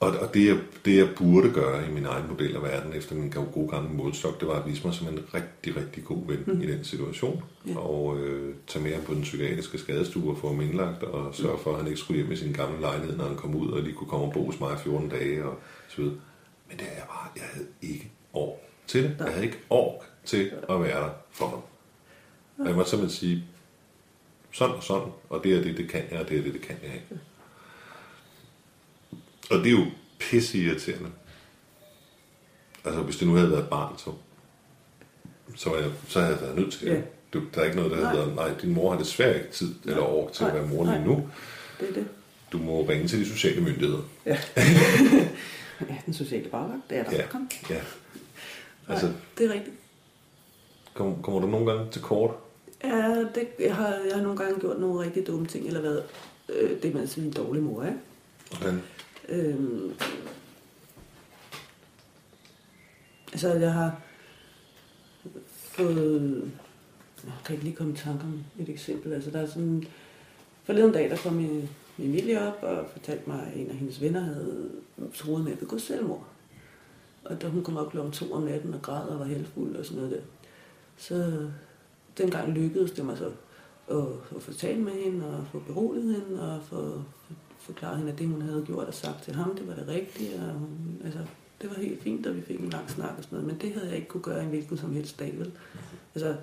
og, og det, jeg, det, jeg burde gøre i min egen model af verden, efter min gode gamle målstok, det var at vise mig som en rigtig, rigtig god ven mm. i den situation. Ja. Og øh, tage med ham på den psykiatriske skadestue og få ham indlagt, og sørge for, at han ikke skulle hjem i sin gamle lejlighed, når han kom ud, og lige kunne komme og bo hos mig i 14 dage, og så videre. Men det er jeg bare, jeg havde ikke år til det. Jeg havde ikke år til at være der for ham. Jeg måtte simpelthen sige, sådan og sådan, og det er det, det kan jeg, og det er det, det kan jeg ikke. Og det er jo pisse irriterende. Altså, hvis det nu havde været et barn, så, så, var jeg, så havde jeg været nødt til det. Ja. Du, der er ikke noget, der Nej. hedder, nej, din mor har desværre ikke tid eller år til at Nej. være mor lige Nej. nu. Det er det. Du må ringe til de sociale myndigheder. Ja. [LAUGHS] ja, den sociale bagvagt, det er der. Ja, Kom. ja. Altså, Altså, det er rigtigt. kom, kommer du nogle gange til kort? Ja, det, jeg, har, jeg har nogle gange gjort nogle rigtig dumme ting, eller været øh, det, man siger en dårlig mor, ikke? Hvordan? Øhm, altså, jeg har fået... Jeg kan ikke lige komme i tanke om et eksempel. Altså, der er sådan... Forleden dag, der kom min Emilie op og fortalte mig, at en af hendes venner havde troet med at begå selvmord. Og da hun kom op klokken to om natten og græd og var halvfuld og sådan noget der, så dengang lykkedes det mig så at, at få talt med hende og få beroliget hende og få forklaret hende, at det hun havde gjort og sagt til ham, det var det rigtige. Og hun, altså, det var helt fint, og vi fik en lang snak og sådan noget, men det havde jeg ikke kunne gøre en hvilken som helst dag, vel? Altså,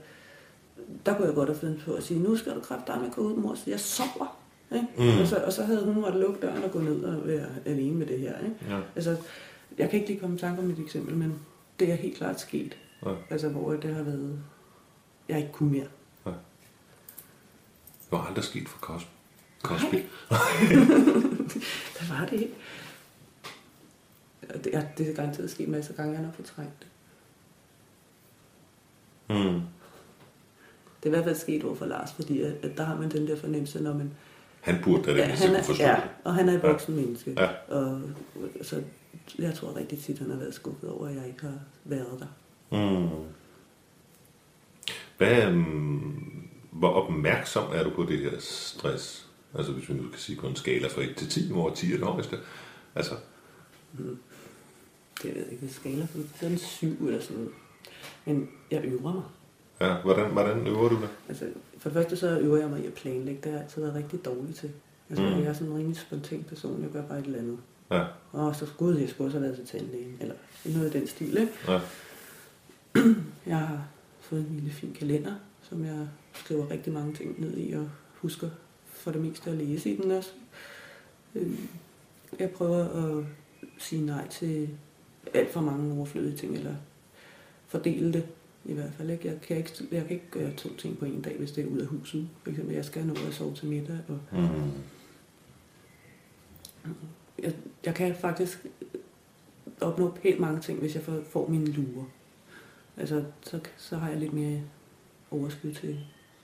der kunne jeg godt have fundet på at sige, nu skal du kræfte dig med at gå ud, mor, så jeg sover. Ikke? Mm. Og, så, og så havde hun måttet lukke døren og gå ned og være alene med det her. Ikke? Ja. Altså, jeg kan ikke lige komme i tanke om et eksempel, men det er helt klart sket. Ja. Altså, hvor det har været, jeg ikke kunne mere. Det var aldrig sket for Cosby. Cosby. [LAUGHS] Der var det ikke. Det er, det er garanteret sket masser af gange, han har fortrængt det. Mm. Det er i hvert fald sket over for Lars, fordi at, at der har man den der fornemmelse, når man... Han burde da det Ja, han er, forstå ja, og han er et voksen ja. menneske. Ja. Og, så jeg tror rigtig tit, han har været skuffet over, at jeg ikke har været der. Mm. Hvad, um, hvor opmærksom er du på det her stress? Altså hvis vi nu kan sige på en skala fra 1 til 10, hvor 10 er det højeste. Altså, Det ved jeg ikke, hvad skala for. Det er en syv eller sådan noget. Men jeg øver mig. ja, hvordan, hvordan øver du det? Altså, for det første så øver jeg mig i at planlægge. Det har jeg altid været rigtig dårlig til. Altså, Mm. jeg er sådan en rimelig spontan person. Jeg gør bare et eller andet. Ja, Og så gud, jeg skulle også have været til tandlægen. Eller noget i den stil, ikke? ja. Jeg har fået en lille fin kalender, som jeg skriver rigtig mange ting ned i, og husker for det meste at læse i den også. Øhm, Jeg prøver at sige nej til alt for mange overflødige ting, eller fordele det i hvert fald. Ikke? Jeg, kan ikke, jeg kan ikke gøre to ting på en dag, hvis det er ud af huset. For eksempel, jeg skal have noget at sove til middag, og Mm. jeg, jeg kan faktisk opnå pænt mange ting, hvis jeg får, får mine lurer. Altså, så, så har jeg lidt mere overskud til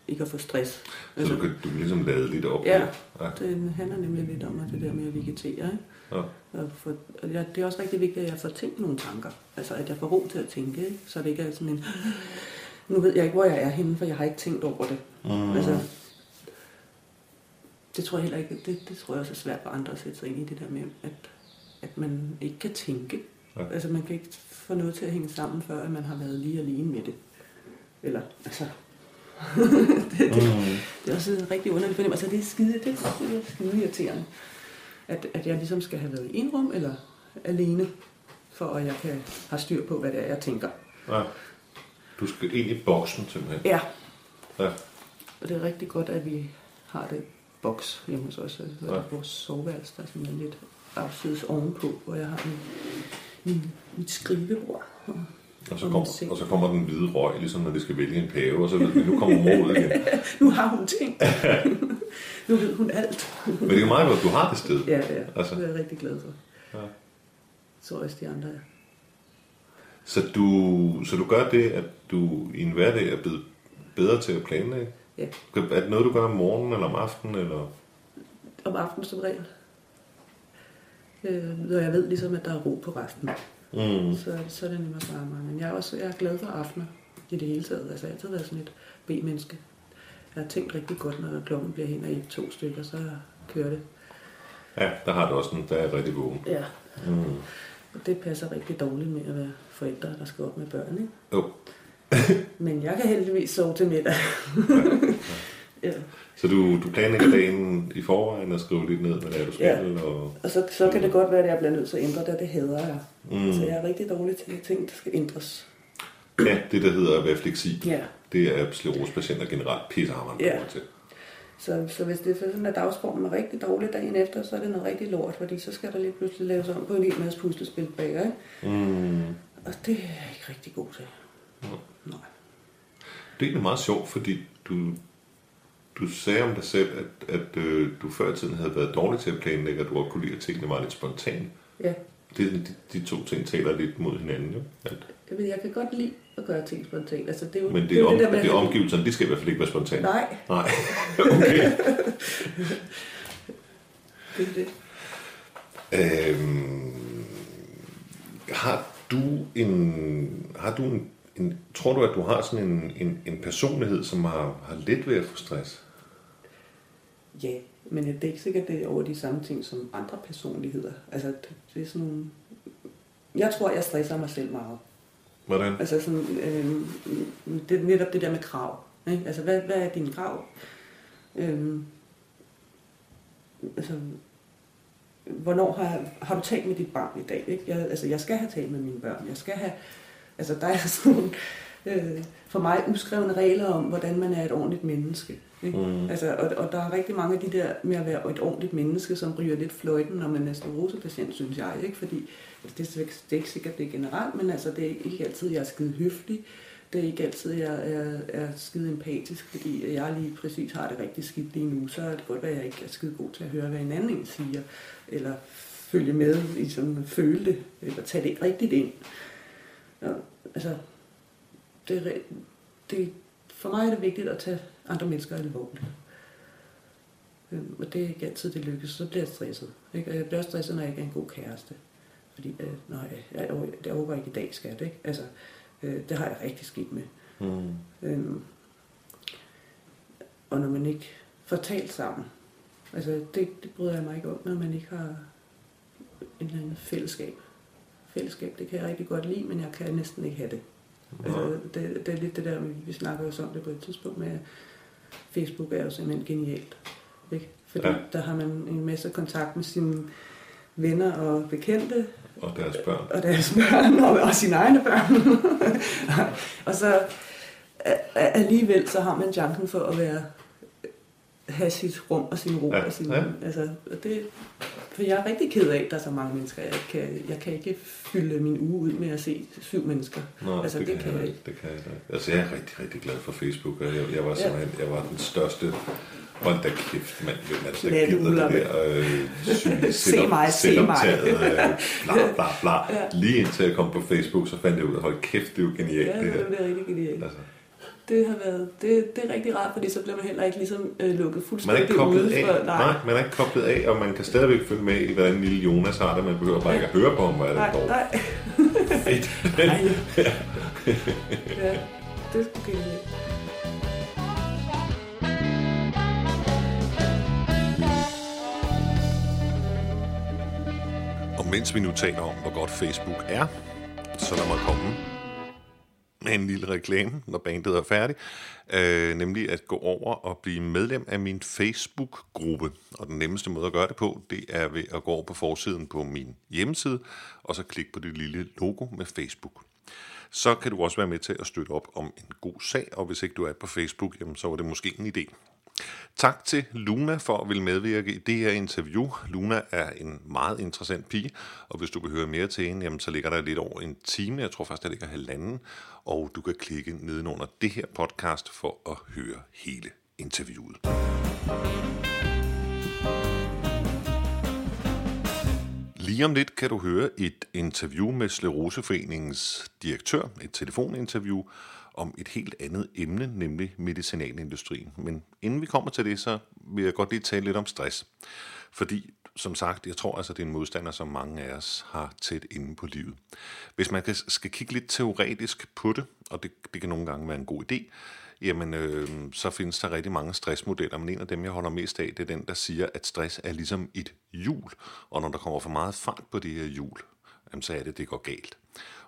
ikke at få stress. Så Altså, du kan, du kan ligesom lade lidt op. Ja. ja. det handler nemlig lidt om, at det der med at vegetere. Ikke? Ja. Og for, og jeg, det er også rigtig vigtigt, at jeg får tænkt nogle tanker. Altså, at jeg får ro til at tænke, ikke? så det ikke er sådan en... Nu ved jeg ikke, hvor jeg er henne, for jeg har ikke tænkt over det. Mm. Altså, det tror jeg heller ikke, det, det tror jeg også er svært for andre at sætte sig ind i det der med, at, at man ikke kan tænke. Ja. Altså man kan ikke få noget til at hænge sammen, før at man har været lige alene med det. Eller, altså... [LAUGHS] det, det, Mm. det er også en rigtig underlig fornemmelse. Altså det er skide, det er skide irriterende. At, at jeg ligesom skal have været i en rum, eller alene, for at jeg kan have styr på, hvad det er, jeg tænker. ja. Du skal ind i boksen simpelthen. Ja, Ja. Og det er rigtig godt, at vi har det boks hjemme hos os. Altså, ja. Vores soveværelse, der er simpelthen lidt afsides ovenpå, hvor jeg har min, min, mit skrivebord. Og Og så, kom, og så kommer den hvide røg, ligesom når de skal vælge en pave, og så ved vi, nu kommer ud igen. [LAUGHS] nu har hun ting. [LAUGHS] nu ved hun alt. Men det er jo meget godt, du har det sted. Ja, det er. Altså. Det er jeg rigtig glad for. Ja. Så også de andre er. Så du, så du gør det, at du i en hverdag er blevet bedre til at planlægge? Ja. Er det noget, du gør om morgenen eller om aftenen? Eller? Om aftenen som regel. Øh, når jeg ved ligesom, at der er ro på resten. Mm. Så, så er det nemmere for mig. Men jeg er også jeg er glad for aftener i det hele taget. Altså, jeg har altid været sådan et B-menneske. Jeg har tænkt rigtig godt, når klokken bliver hen i to stykker, så kører det. Ja, der har du også en, der er rigtig vågen. Ja. Mm. Og det passer rigtig dårligt med at være forældre, der skal op med børn, ikke? Jo. Men jeg kan heldigvis sove til middag. ja. [LAUGHS] Så du, du planlægger dagen i forvejen og skriver lidt ned, hvad det er, du skal? Ja. Og, og så, så kan det godt være, at jeg bliver nødt til at ændre det, det hader jeg. Mm. Så jeg er rigtig dårlig til ting, der skal ændres. Ja, det der hedder at være fleksibel. Ja. Det er sklerosepatienter generelt pissehammerende ja. til. Så, så hvis det er sådan, at dagsformen er rigtig dårlig dagen efter, så er det noget rigtig lort, fordi så skal der lige pludselig laves om på en hel masse puslespil bag, ikke? Mm. Og det er jeg ikke rigtig god til. Ja. Nej. Det er egentlig meget sjovt, fordi du, du sagde om dig selv, at, at øh, du før i tiden havde været dårlig til at planlægge, og du godt kunne lide, at tingene var lidt spontane. Ja. Det, de, de to ting taler lidt mod hinanden, jo. At... Jeg, ved, jeg kan godt lide at gøre ting spontant. Altså, det er jo, Men det, er, om, det, der, det er omgivelserne, de skal i hvert fald ikke være spontane. Nej. Nej. [LAUGHS] okay. [LAUGHS] det er det. Øhm, har du en, har du en, en, tror du, at du har sådan en, en, en personlighed, som har, har let ved at få stress? Ja, men det er ikke sikkert, det er over de samme ting som andre personligheder. Altså, det er sådan nogle... Jeg tror, jeg stresser mig selv meget. Hvordan? Altså sådan, øh, det er netop det der med krav. Ikke? Altså, hvad, hvad er din krav? Øh, altså, hvornår har, har du talt med dit barn i dag? Ikke? Jeg, altså, jeg skal have talt med mine børn. Jeg skal have, altså, der er [LAUGHS] sådan nogle, øh, for mig uskrevne regler om, hvordan man er et ordentligt menneske. Ikke? Mm. Altså, og, og der er rigtig mange af de der med at være et ordentligt menneske, som ryger lidt fløjten, når man er sklerosepatient, synes jeg. Ikke? Fordi altså, det, det er ikke sikkert, det er generelt, men altså, det er ikke altid, jeg er skide høflig. Det er ikke altid, jeg er, er skide empatisk, fordi jeg lige præcis har det rigtig skidt lige nu. Så er det godt, at jeg ikke er skide god til at høre, hvad en anden siger, eller følge med i sådan at føle det, eller tage det rigtigt ind. Ja, altså, det, det, for mig er det vigtigt at tage andre mennesker alvorligt. Øhm, og det er ikke altid, det lykkes. Så bliver jeg stresset. Ikke? Og jeg bliver stresset, når jeg ikke er en god kæreste. Fordi, øh, nej, jeg, jeg, jeg overgår ikke i dag, skat. Ikke? Altså, øh, det har jeg rigtig skidt med. Mm. Øhm, og når man ikke får talt sammen. Altså, det, det bryder jeg mig ikke om, når man ikke har en eller anden fællesskab. Fællesskab, det kan jeg rigtig godt lide, men jeg kan næsten ikke have det. Altså, det, det er lidt det der, vi snakker jo om det på et tidspunkt med, Facebook er jo simpelthen genialt. Ikke? Fordi ja. der har man en masse kontakt med sine venner og bekendte. Og deres børn. Og deres børn, og, og sine egne børn. [LAUGHS] og så alligevel så har man chancen for at være have sit rum og sin ro. Ja. Og sin, ja. altså, det, for jeg er rigtig ked af, at der er så mange mennesker. Jeg kan, jeg kan ikke fylde min uge ud med at se syv mennesker. Nå, altså, det, det kan jeg ikke. Det kan jeg ikke. Altså, jeg er rigtig, rigtig glad for Facebook. Jeg, jeg var simpelthen, ja. jeg var den største Hold da kæft, mand. Hvem er det, der gider det der øh, [LAUGHS] Se mig, se mig. Øh, bla, bla, bla. Ja. Lige indtil jeg kom på Facebook, så fandt jeg ud af, hold kæft, det er jo genialt. Ja, det, her. det er rigtig genialt. Altså det har været, det, det er rigtig rart, fordi så bliver man heller ikke ligesom øh, lukket fuldstændig man er ikke koblet af. For, nej. nej. man er ikke koblet af, og man kan stadigvæk følge med i, hvordan lille Jonas har det. Man behøver bare ikke at høre på ham, hvad det nej, går. Nej, Fedt. nej. [LAUGHS] ja, det skulle genialt. Og mens vi nu taler om, hvor godt Facebook er, så lad mig komme med en lille reklame, når bandet er færdig, øh, nemlig at gå over og blive medlem af min Facebook-gruppe. Og den nemmeste måde at gøre det på, det er ved at gå over på forsiden på min hjemmeside, og så klikke på det lille logo med Facebook. Så kan du også være med til at støtte op om en god sag, og hvis ikke du er på Facebook, jamen, så var det måske en idé. Tak til Luna for at vil medvirke i det her interview. Luna er en meget interessant pige, og hvis du vil høre mere til hende, jamen, så ligger der lidt over en time. Jeg tror faktisk, der ligger halvanden, og du kan klikke nedenunder det her podcast for at høre hele interviewet. Lige om lidt kan du høre et interview med Sleroseforeningens direktør, et telefoninterview, om et helt andet emne, nemlig medicinalindustrien. Men inden vi kommer til det, så vil jeg godt lige tale lidt om stress. Fordi, som sagt, jeg tror altså, det er en modstander, som mange af os har tæt inde på livet. Hvis man skal kigge lidt teoretisk på det, og det, det kan nogle gange være en god idé, jamen øh, så findes der rigtig mange stressmodeller, men en af dem, jeg holder mest af, det er den, der siger, at stress er ligesom et hjul, og når der kommer for meget fart på det her hjul, jamen, så er det, det går galt.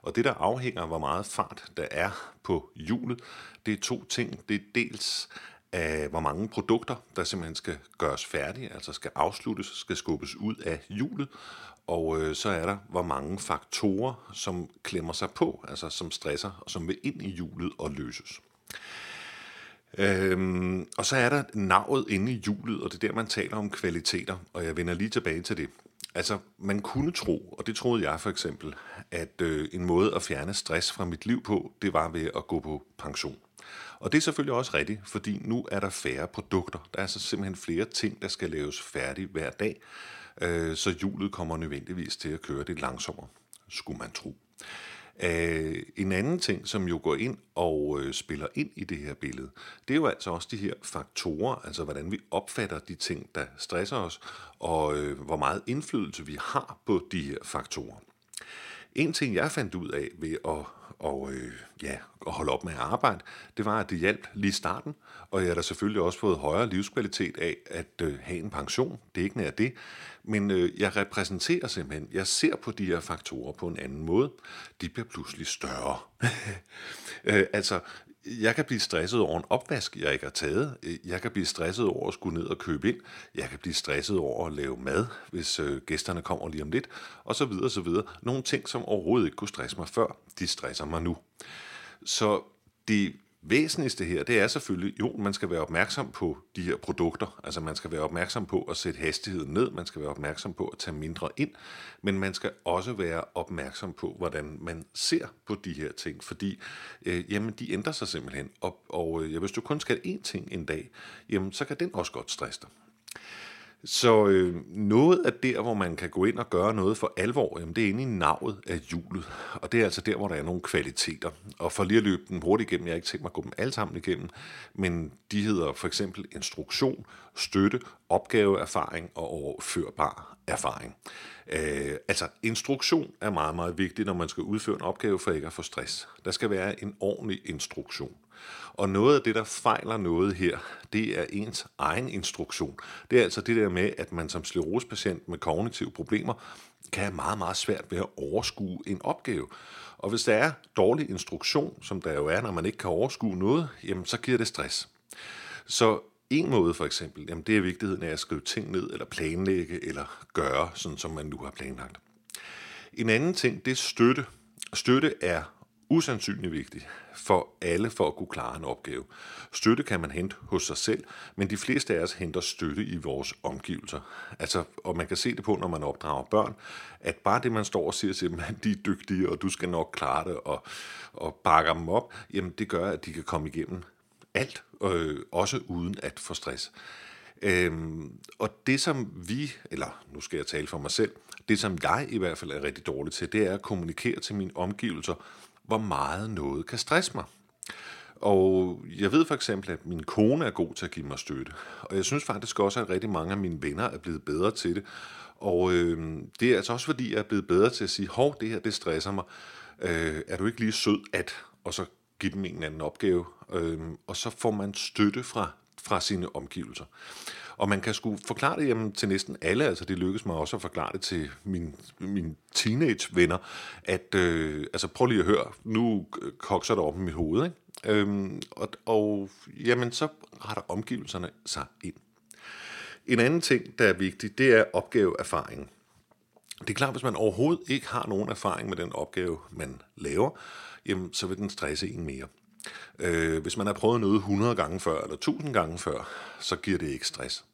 Og det, der afhænger af, hvor meget fart der er på hjulet, det er to ting. Det er dels af, hvor mange produkter, der simpelthen skal gøres færdige, altså skal afsluttes, skal skubbes ud af hjulet, og øh, så er der, hvor mange faktorer, som klemmer sig på, altså som stresser, og som vil ind i hjulet og løses. Øhm, og så er der navet inde i hjulet, og det er der, man taler om kvaliteter, og jeg vender lige tilbage til det. Altså, man kunne tro, og det troede jeg for eksempel, at øh, en måde at fjerne stress fra mit liv på, det var ved at gå på pension. Og det er selvfølgelig også rigtigt, fordi nu er der færre produkter. Der er altså simpelthen flere ting, der skal laves færdigt hver dag, øh, så hjulet kommer nødvendigvis til at køre det langsommere, skulle man tro. Uh, en anden ting, som jo går ind og uh, spiller ind i det her billede, det er jo altså også de her faktorer, altså hvordan vi opfatter de ting, der stresser os, og uh, hvor meget indflydelse vi har på de her faktorer. En ting, jeg fandt ud af ved at, og, øh, ja, at holde op med at arbejde, det var, at det hjalp lige i starten, og jeg har da selvfølgelig også fået højere livskvalitet af at øh, have en pension. Det er ikke nær det, men øh, jeg repræsenterer simpelthen, jeg ser på de her faktorer på en anden måde. De bliver pludselig større. [LAUGHS] øh, altså, jeg kan blive stresset over en opvask, jeg ikke har taget. Jeg kan blive stresset over at skulle ned og købe ind. Jeg kan blive stresset over at lave mad, hvis øh, gæsterne kommer lige om lidt. Og så videre, så videre. Nogle ting, som overhovedet ikke kunne stresse mig før, de stresser mig nu. Så det væsentligste her, det er selvfølgelig, jo, man skal være opmærksom på de her produkter. Altså man skal være opmærksom på at sætte hastigheden ned, man skal være opmærksom på at tage mindre ind, men man skal også være opmærksom på, hvordan man ser på de her ting, fordi øh, jamen, de ændrer sig simpelthen. Og, og øh, hvis du kun skal én ting en dag, jamen, så kan den også godt stresse dig. Så øh, noget af der, hvor man kan gå ind og gøre noget for alvor, jamen det er inde i navet af hjulet. Og det er altså der, hvor der er nogle kvaliteter. Og for lige at løbe dem hurtigt igennem, jeg har ikke tænkt mig at gå dem alle sammen igennem, men de hedder for eksempel instruktion, støtte, opgaveerfaring og overførbar erfaring. Øh, altså instruktion er meget, meget vigtigt, når man skal udføre en opgave for ikke at få stress. Der skal være en ordentlig instruktion. Og noget af det, der fejler noget her, det er ens egen instruktion. Det er altså det der med, at man som sklerosepatient med kognitive problemer kan have meget, meget svært ved at overskue en opgave. Og hvis der er dårlig instruktion, som der jo er, når man ikke kan overskue noget, jamen så giver det stress. Så en måde for eksempel, jamen det er vigtigheden af at skrive ting ned, eller planlægge, eller gøre, sådan som man nu har planlagt. En anden ting, det er støtte. Støtte er usandsynlig vigtigt for alle for at kunne klare en opgave. Støtte kan man hente hos sig selv, men de fleste af os henter støtte i vores omgivelser. Altså, og man kan se det på, når man opdrager børn, at bare det, man står og siger til dem, at de er dygtige, og du skal nok klare det, og, og bakker dem op, jamen det gør, at de kan komme igennem alt, øh, også uden at få stress. Øhm, og det som vi, eller nu skal jeg tale for mig selv, det som jeg i hvert fald er rigtig dårlig til, det er at kommunikere til mine omgivelser, hvor meget noget kan stresse mig. Og jeg ved for eksempel, at min kone er god til at give mig støtte. Og jeg synes faktisk også, at rigtig mange af mine venner er blevet bedre til det. Og øh, det er altså også fordi, jeg er blevet bedre til at sige, hov, det her, det stresser mig. Øh, er du ikke lige sød at, og så give dem en anden opgave. Øh, og så får man støtte fra, fra sine omgivelser. Og man kan sgu forklare det jamen, til næsten alle, altså det lykkedes mig også at forklare det til mine, mine teenage-venner, at øh, altså prøv lige at høre, nu kokser det op i mit hoved, ikke? Øhm, og, og jamen, så retter omgivelserne sig ind. En anden ting, der er vigtig, det er opgaveerfaring. Det er klart, hvis man overhovedet ikke har nogen erfaring med den opgave, man laver, jamen, så vil den stresse en mere. Øh, hvis man har prøvet noget 100 gange før, eller 1000 gange før, så giver det ikke stress.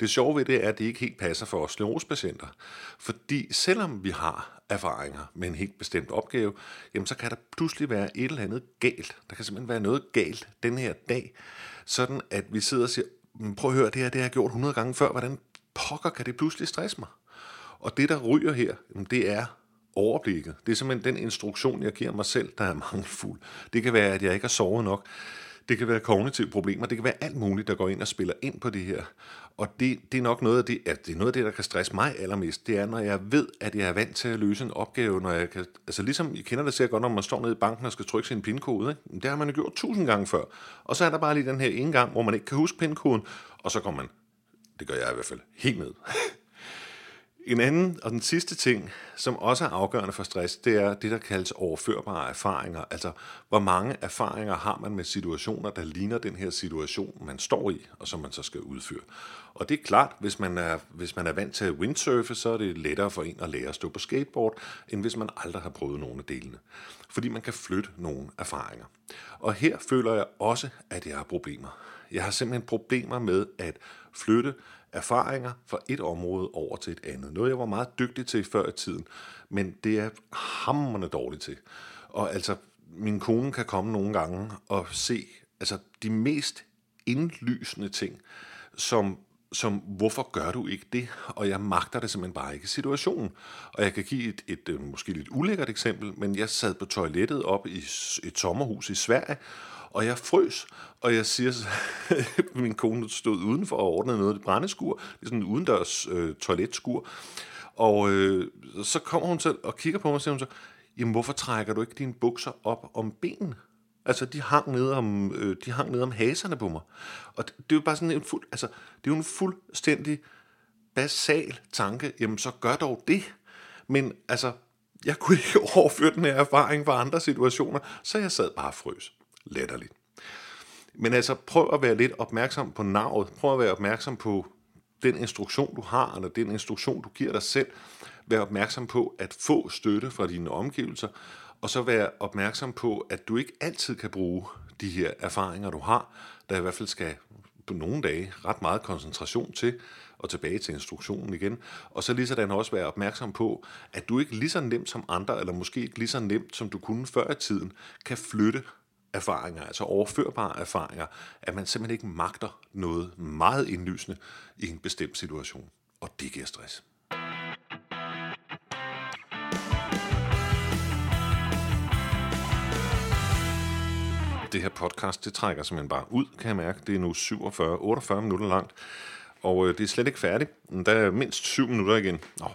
Det sjove ved det er, at det ikke helt passer for os sklerosepatienter. Fordi selvom vi har erfaringer med en helt bestemt opgave, jamen så kan der pludselig være et eller andet galt. Der kan simpelthen være noget galt den her dag, sådan at vi sidder og siger, prøv at høre, det her det har jeg gjort 100 gange før, hvordan pokker kan det pludselig stresse mig? Og det, der ryger her, det er overblikket. Det er simpelthen den instruktion, jeg giver mig selv, der er [LAUGHS] mangelfuld. Det kan være, at jeg ikke har sovet nok. Det kan være kognitive problemer. Det kan være alt muligt, der går ind og spiller ind på det her. Og det, det er nok noget af det, at det er noget af det, der kan stresse mig allermest. Det er, når jeg ved, at jeg er vant til at løse en opgave, når jeg kan, altså ligesom I kender det sikkert godt, når man står nede i banken og skal trykke sin pindkode. Ikke? Det har man jo gjort tusind gange før. Og så er der bare lige den her ene gang, hvor man ikke kan huske pindkoden, og så går man, det gør jeg i hvert fald, helt ned. [LAUGHS] En anden og den sidste ting, som også er afgørende for stress, det er det, der kaldes overførbare erfaringer. Altså, hvor mange erfaringer har man med situationer, der ligner den her situation, man står i, og som man så skal udføre. Og det er klart, hvis man er, hvis man er vant til at windsurfe, så er det lettere for en at lære at stå på skateboard, end hvis man aldrig har prøvet nogle af delene. Fordi man kan flytte nogle erfaringer. Og her føler jeg også, at jeg har problemer. Jeg har simpelthen problemer med at flytte erfaringer fra et område over til et andet. Noget, jeg var meget dygtig til før i tiden, men det er hammerne dårligt til. Og altså, min kone kan komme nogle gange og se altså, de mest indlysende ting, som som, hvorfor gør du ikke det? Og jeg magter det simpelthen bare ikke i situationen. Og jeg kan give et, et, et måske lidt ulækkert eksempel, men jeg sad på toilettet op i et sommerhus i Sverige, og jeg frøs, og jeg siger, [LAUGHS] min kone stod udenfor og ordnede noget i brændeskur, det er sådan en udendørs øh, toiletskur, og øh, så kommer hun til og kigger på mig og siger hun så, jamen hvorfor trækker du ikke dine bukser op om benene? Altså, de hang ned om, øh, de hang ned om haserne på mig. Og det, det er jo bare sådan en fuld, altså, det er jo en fuldstændig basal tanke, jamen så gør dog det. Men altså, jeg kunne ikke [LAUGHS] overføre den her erfaring fra andre situationer, så jeg sad bare og frøs latterligt. Men altså, prøv at være lidt opmærksom på navet. Prøv at være opmærksom på den instruktion, du har, eller den instruktion, du giver dig selv. Vær opmærksom på at få støtte fra dine omgivelser, og så vær opmærksom på, at du ikke altid kan bruge de her erfaringer, du har, der i hvert fald skal på nogle dage ret meget koncentration til, og tilbage til instruktionen igen. Og så lige sådan også være opmærksom på, at du ikke lige så nemt som andre, eller måske ikke lige så nemt, som du kunne før i tiden, kan flytte erfaringer, altså overførbare erfaringer, at man simpelthen ikke magter noget meget indlysende i en bestemt situation. Og det giver stress. Det her podcast, det trækker simpelthen bare ud, kan jeg mærke. Det er nu 47-48 minutter langt, og øh, det er slet ikke færdigt. Der er mindst 7 minutter igen. Nå.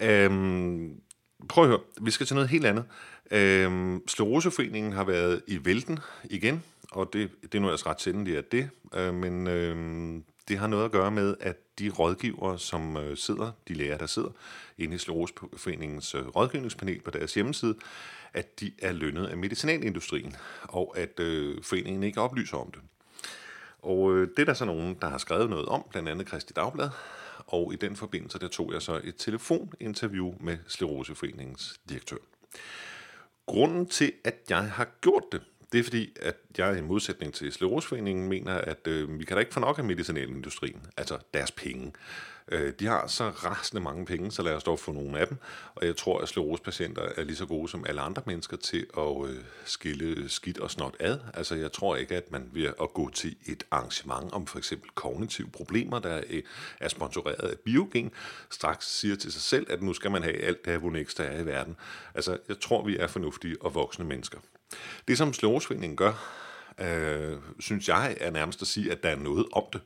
Øhm, prøv at høre, vi skal til noget helt andet. Øhm, Skleroseforeningen har været i vælten igen, og det, det er nu altså ret sjældent, at det, øh, men øh, det har noget at gøre med, at de rådgivere, som øh, sidder, de læger, der sidder inde i Skleroseforeningens øh, rådgivningspanel på deres hjemmeside, at de er lønnet af medicinalindustrien, og at øh, foreningen ikke oplyser om det. Og øh, det er der så nogen, der har skrevet noget om, blandt andet Kristi Dagblad, og i den forbindelse der tog jeg så et telefoninterview med Skleroseforeningens direktør. Grunden til, at jeg har gjort det, det er fordi, at jeg i modsætning til Sklerosforeningen mener, at øh, vi kan da ikke få nok af medicinalindustrien, altså deres penge. Øh, de har så rasende mange penge, så lad os dog få nogle af dem. Og jeg tror, at sklerosepatienter er lige så gode som alle andre mennesker til at øh, skille skidt og snot ad. Altså jeg tror ikke, at man ved at gå til et arrangement om for eksempel kognitive problemer, der er sponsoreret af Biogen, straks siger til sig selv, at nu skal man have alt det her der er i verden. Altså jeg tror, vi er fornuftige og voksne mennesker. Det som Sklerosforeningen gør, øh, synes jeg er nærmest at sige, at der er noget om det.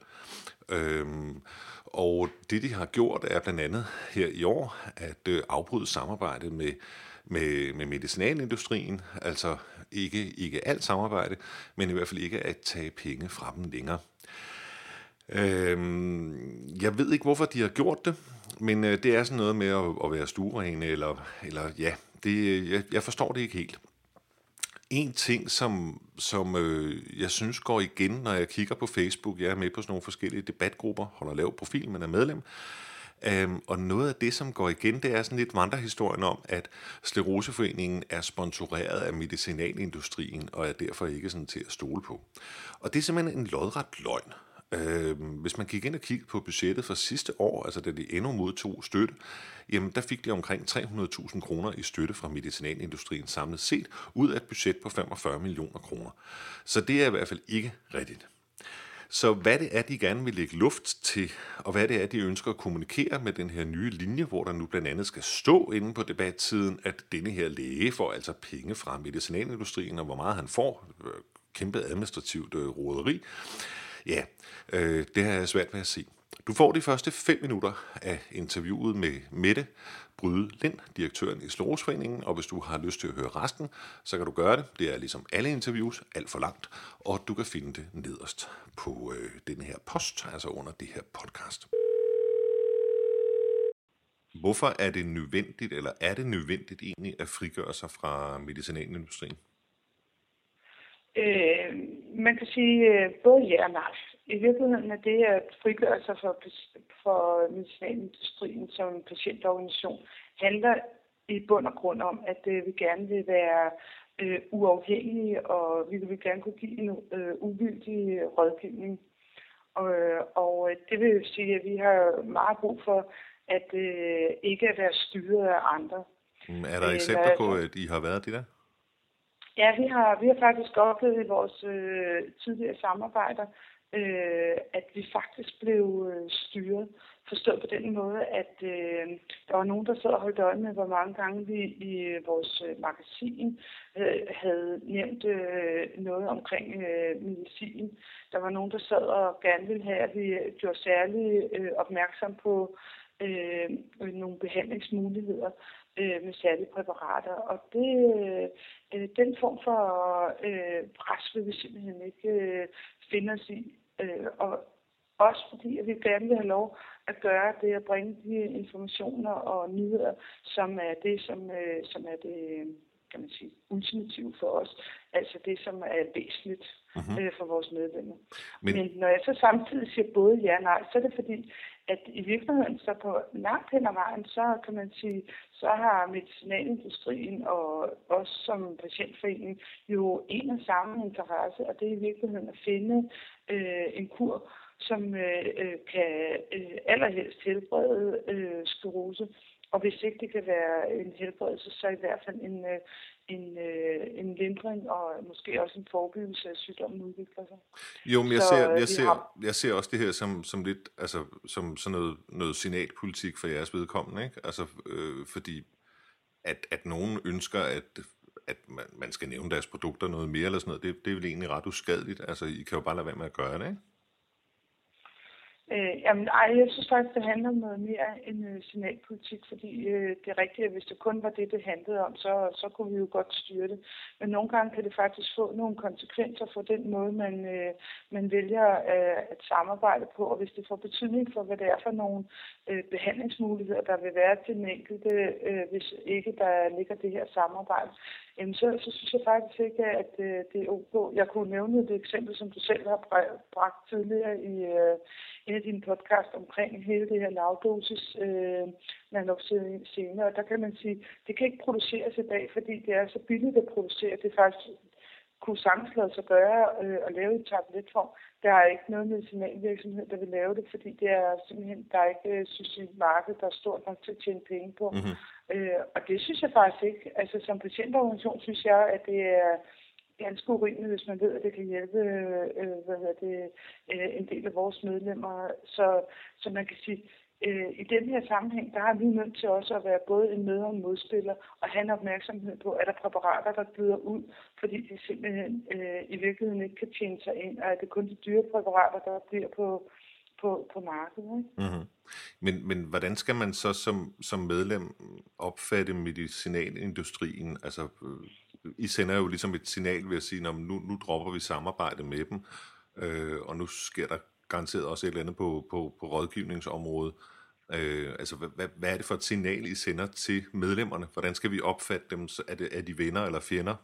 Øh, og det, de har gjort, er blandt andet her i år at øh, afbryde samarbejdet med, med, med medicinalindustrien, altså ikke, ikke alt samarbejde, men i hvert fald ikke at tage penge fra dem længere. Øhm, jeg ved ikke, hvorfor de har gjort det, men øh, det er sådan noget med at, at være stuerene, eller, eller ja, det, øh, jeg, jeg forstår det ikke helt en ting, som, som øh, jeg synes går igen, når jeg kigger på Facebook, jeg er med på sådan nogle forskellige debatgrupper, holder lav profil, men er medlem, Øhm, og noget af det, som går igen, det er sådan lidt vandrehistorien om, at Scleroseforeningen er sponsoreret af medicinalindustrien, og er derfor ikke sådan til at stole på. Og det er simpelthen en lodret løgn. Øh, hvis man gik ind og kiggede på budgettet for sidste år, altså da de endnu modtog støtte, jamen der fik de omkring 300.000 kroner i støtte fra medicinalindustrien samlet set, ud af et budget på 45 millioner kroner. Så det er i hvert fald ikke rigtigt. Så hvad det er, de gerne vil lægge luft til, og hvad det er, de ønsker at kommunikere med den her nye linje, hvor der nu blandt andet skal stå inde på debattiden, at denne her læge får altså penge fra medicinalindustrien, og hvor meget han får, øh, kæmpe administrativt øh, råderi. Ja, øh, det har jeg svært ved at se. Du får de første fem minutter af interviewet med Mette Bryde Lind, direktøren i Slåsforeningen, og hvis du har lyst til at høre resten, så kan du gøre det. Det er ligesom alle interviews, alt for langt, og du kan finde det nederst på øh, den her post, altså under det her podcast. Hvorfor er det nødvendigt, eller er det nødvendigt egentlig at frigøre sig fra medicinalindustrien? Øh, man kan sige øh, både ja og nej. I virkeligheden er det at frigøre sig for, for medicinalindustrien som patientorganisation handler i bund og grund om, at øh, vi gerne vil være øh, uafhængige, og vi vil gerne kunne give en øh, uvildig rådgivning. Og, og det vil sige, at vi har meget brug for at øh, ikke at være styret af andre. Mm, er der eksempler på, at I har været det der? Ja, vi har, vi har faktisk oplevet i vores øh, tidligere samarbejder, øh, at vi faktisk blev øh, styret. Forstået på den måde, at øh, der var nogen, der sad og holdt øje med, hvor mange gange vi i vores øh, magasin øh, havde nævnt øh, noget omkring øh, medicin. Der var nogen, der sad og gerne ville have, at vi gjorde særlig øh, opmærksom på øh, nogle behandlingsmuligheder øh, med særlige præparater. Og det, øh, den form for øh, pres vil vi simpelthen ikke øh, finde os i. Øh, og også fordi, at vi gerne vil have lov at gøre det at bringe de informationer og nyheder, som er det, som, øh, som er det kan man sige, ultimative for os. Altså det, som er væsentligt uh-huh. øh, for vores medlemmer. Men... Men når jeg så samtidig siger både ja og nej, så er det fordi, at i virkeligheden så på langt hen ad vejen, så kan man sige, så har medicinalindustrien og os som patientforening jo en og samme interesse, og det er i virkeligheden at finde øh, en kur, som øh, øh kan øh, allerhelst helbrede øh, sklerose. Og hvis ikke det kan være en helbredelse, så i hvert fald en, øh, en, øh, en lindring og måske også en forebyggelse af sygdommen udvikler sig. Jo, men jeg, så, ser, jeg, ser, har... jeg ser også det her som, som lidt, altså som sådan noget, noget signalpolitik for jeres vedkommende, ikke? Altså, øh, fordi at, at nogen ønsker, at at man, man skal nævne deres produkter noget mere eller sådan noget, det, det er vel egentlig ret uskadeligt. Altså, I kan jo bare lade være med at gøre det, ikke? Øh, jamen, ej, jeg synes faktisk, det handler om noget mere end øh, signalpolitik, fordi øh, det er rigtigt, at hvis det kun var det, det handlede om, så, så kunne vi jo godt styre det. Men nogle gange kan det faktisk få nogle konsekvenser for den måde, man, øh, man vælger øh, at samarbejde på, og hvis det får betydning for, hvad det er for nogle øh, behandlingsmuligheder, der vil være til den enkelte, øh, hvis ikke der ligger det her samarbejde, jamen så, så synes jeg faktisk ikke, at øh, det er ok. Jeg kunne nævne et eksempel, som du selv har bragt tidligere i øh, af dine podcast omkring hele det her lavdosis øh, naloxone, og der kan man sige, det kan ikke produceres i dag, fordi det er så billigt at producere. Det faktisk kunne sagtens lade sig gøre øh, at lave i tabletform. Der er ikke noget medicinalvirksomhed, der vil lave det, fordi det er simpelthen, der er ikke, øh, synes jeg, marked, der er stort nok til at tjene penge på. Mm-hmm. Øh, og det synes jeg faktisk ikke. Altså som patientorganisation synes jeg, at det er ganske urimeligt, hvis man ved, at det kan hjælpe øh, hvad hedder det, øh, en del af vores medlemmer. Så, så man kan sige, øh, i den her sammenhæng, der har vi nødt til også at være både en med- og en modspiller, og have en opmærksomhed på, at der præparater, der byder ud, fordi de simpelthen øh, i virkeligheden ikke kan tjene sig ind, og at det kun de dyre præparater, der bliver på, på, på markedet. Ikke? Mm-hmm. Men, men hvordan skal man så som, som medlem opfatte medicinalindustrien? Altså, øh, i sender jo ligesom et signal ved at sige, at nu, nu dropper vi samarbejde med dem, øh, og nu sker der garanteret også et eller andet på, på, på rådgivningsområdet. Øh, altså, hvad, hvad er det for et signal, I sender til medlemmerne? Hvordan skal vi opfatte dem? Er, det, er de venner eller fjender?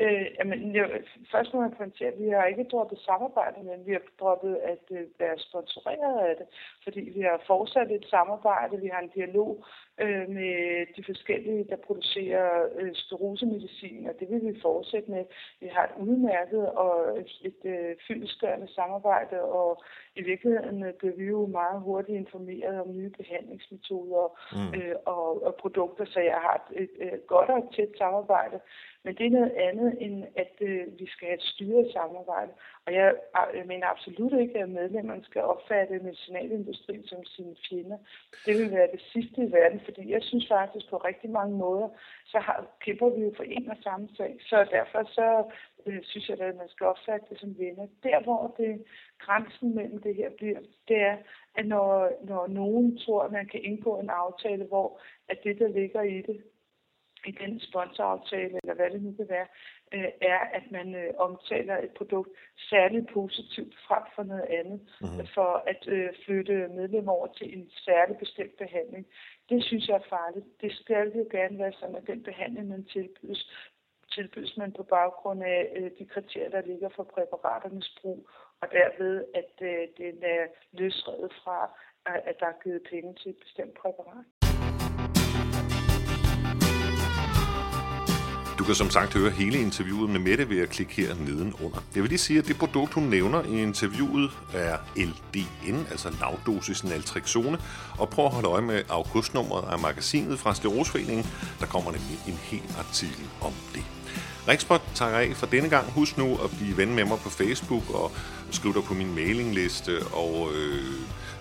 Øh, jamen, jeg, først må jeg pointere, at vi har ikke droppet samarbejde, men vi har droppet at øh, være sponsoreret af det, fordi vi har fortsat et samarbejde, vi har en dialog øh, med de forskellige, der producerer øh, sterosemedicin, og det vil vi fortsætte med. Vi har et udmærket og et, et øh, fyldestgørende samarbejde, og i virkeligheden øh, bliver vi jo meget hurtigt informeret om nye behandlingsmetoder mm. øh, og, og produkter, så jeg har et, et, et godt og tæt samarbejde. Men det er noget andet, end at øh, vi skal have et styret samarbejde. Og jeg, jeg mener absolut ikke, at medlemmerne skal opfatte medicinalindustrien som sine fjender. Det vil være det sidste i verden, fordi jeg synes faktisk på rigtig mange måder, så har, kæmper vi jo for en og samme sag. Så derfor så øh, synes jeg, at man skal opfatte det som venner. Der, hvor det grænsen mellem det her bliver, det er, at når, når nogen tror, at man kan indgå en aftale, hvor at det, der ligger i det, i den sponsoraftale, eller hvad det nu kan være, øh, er, at man øh, omtaler et produkt særligt positivt frem for noget andet, mm-hmm. for at øh, flytte medlemmer over til en særlig bestemt behandling. Det synes jeg er farligt. Det skal jo gerne være sådan, at den behandling, man tilbydes, tilbydes man på baggrund af øh, de kriterier, der ligger for præparaternes brug, og derved, at øh, den er løsredet fra, at der er givet penge til et bestemt præparat. Kan som sagt høre hele interviewet med Mette ved at klikke her nedenunder. Jeg vil lige sige, at det produkt, hun nævner i interviewet, er LDN, altså lavdosis naltrexone. Og prøv at holde øje med augustnummeret af magasinet fra Sterosforeningen. Der kommer nemlig en hel artikel om det. Rikspot tager af for denne gang. Husk nu at blive ven med mig på Facebook og skriv dig på min mailingliste og øh,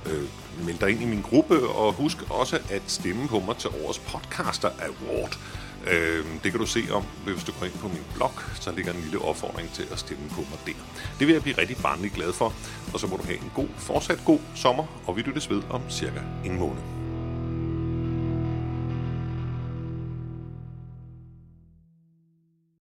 øh, meld dig ind i min gruppe. Og husk også at stemme på mig til årets Podcaster Award. Øh, det kan du se om, hvis du går ind på min blog, så ligger en lille opfordring til at stemme på mig der. Det vil jeg blive rigtig barnlig glad for, og så må du have en god, fortsat god sommer, og vi lyttes ved om cirka en måned.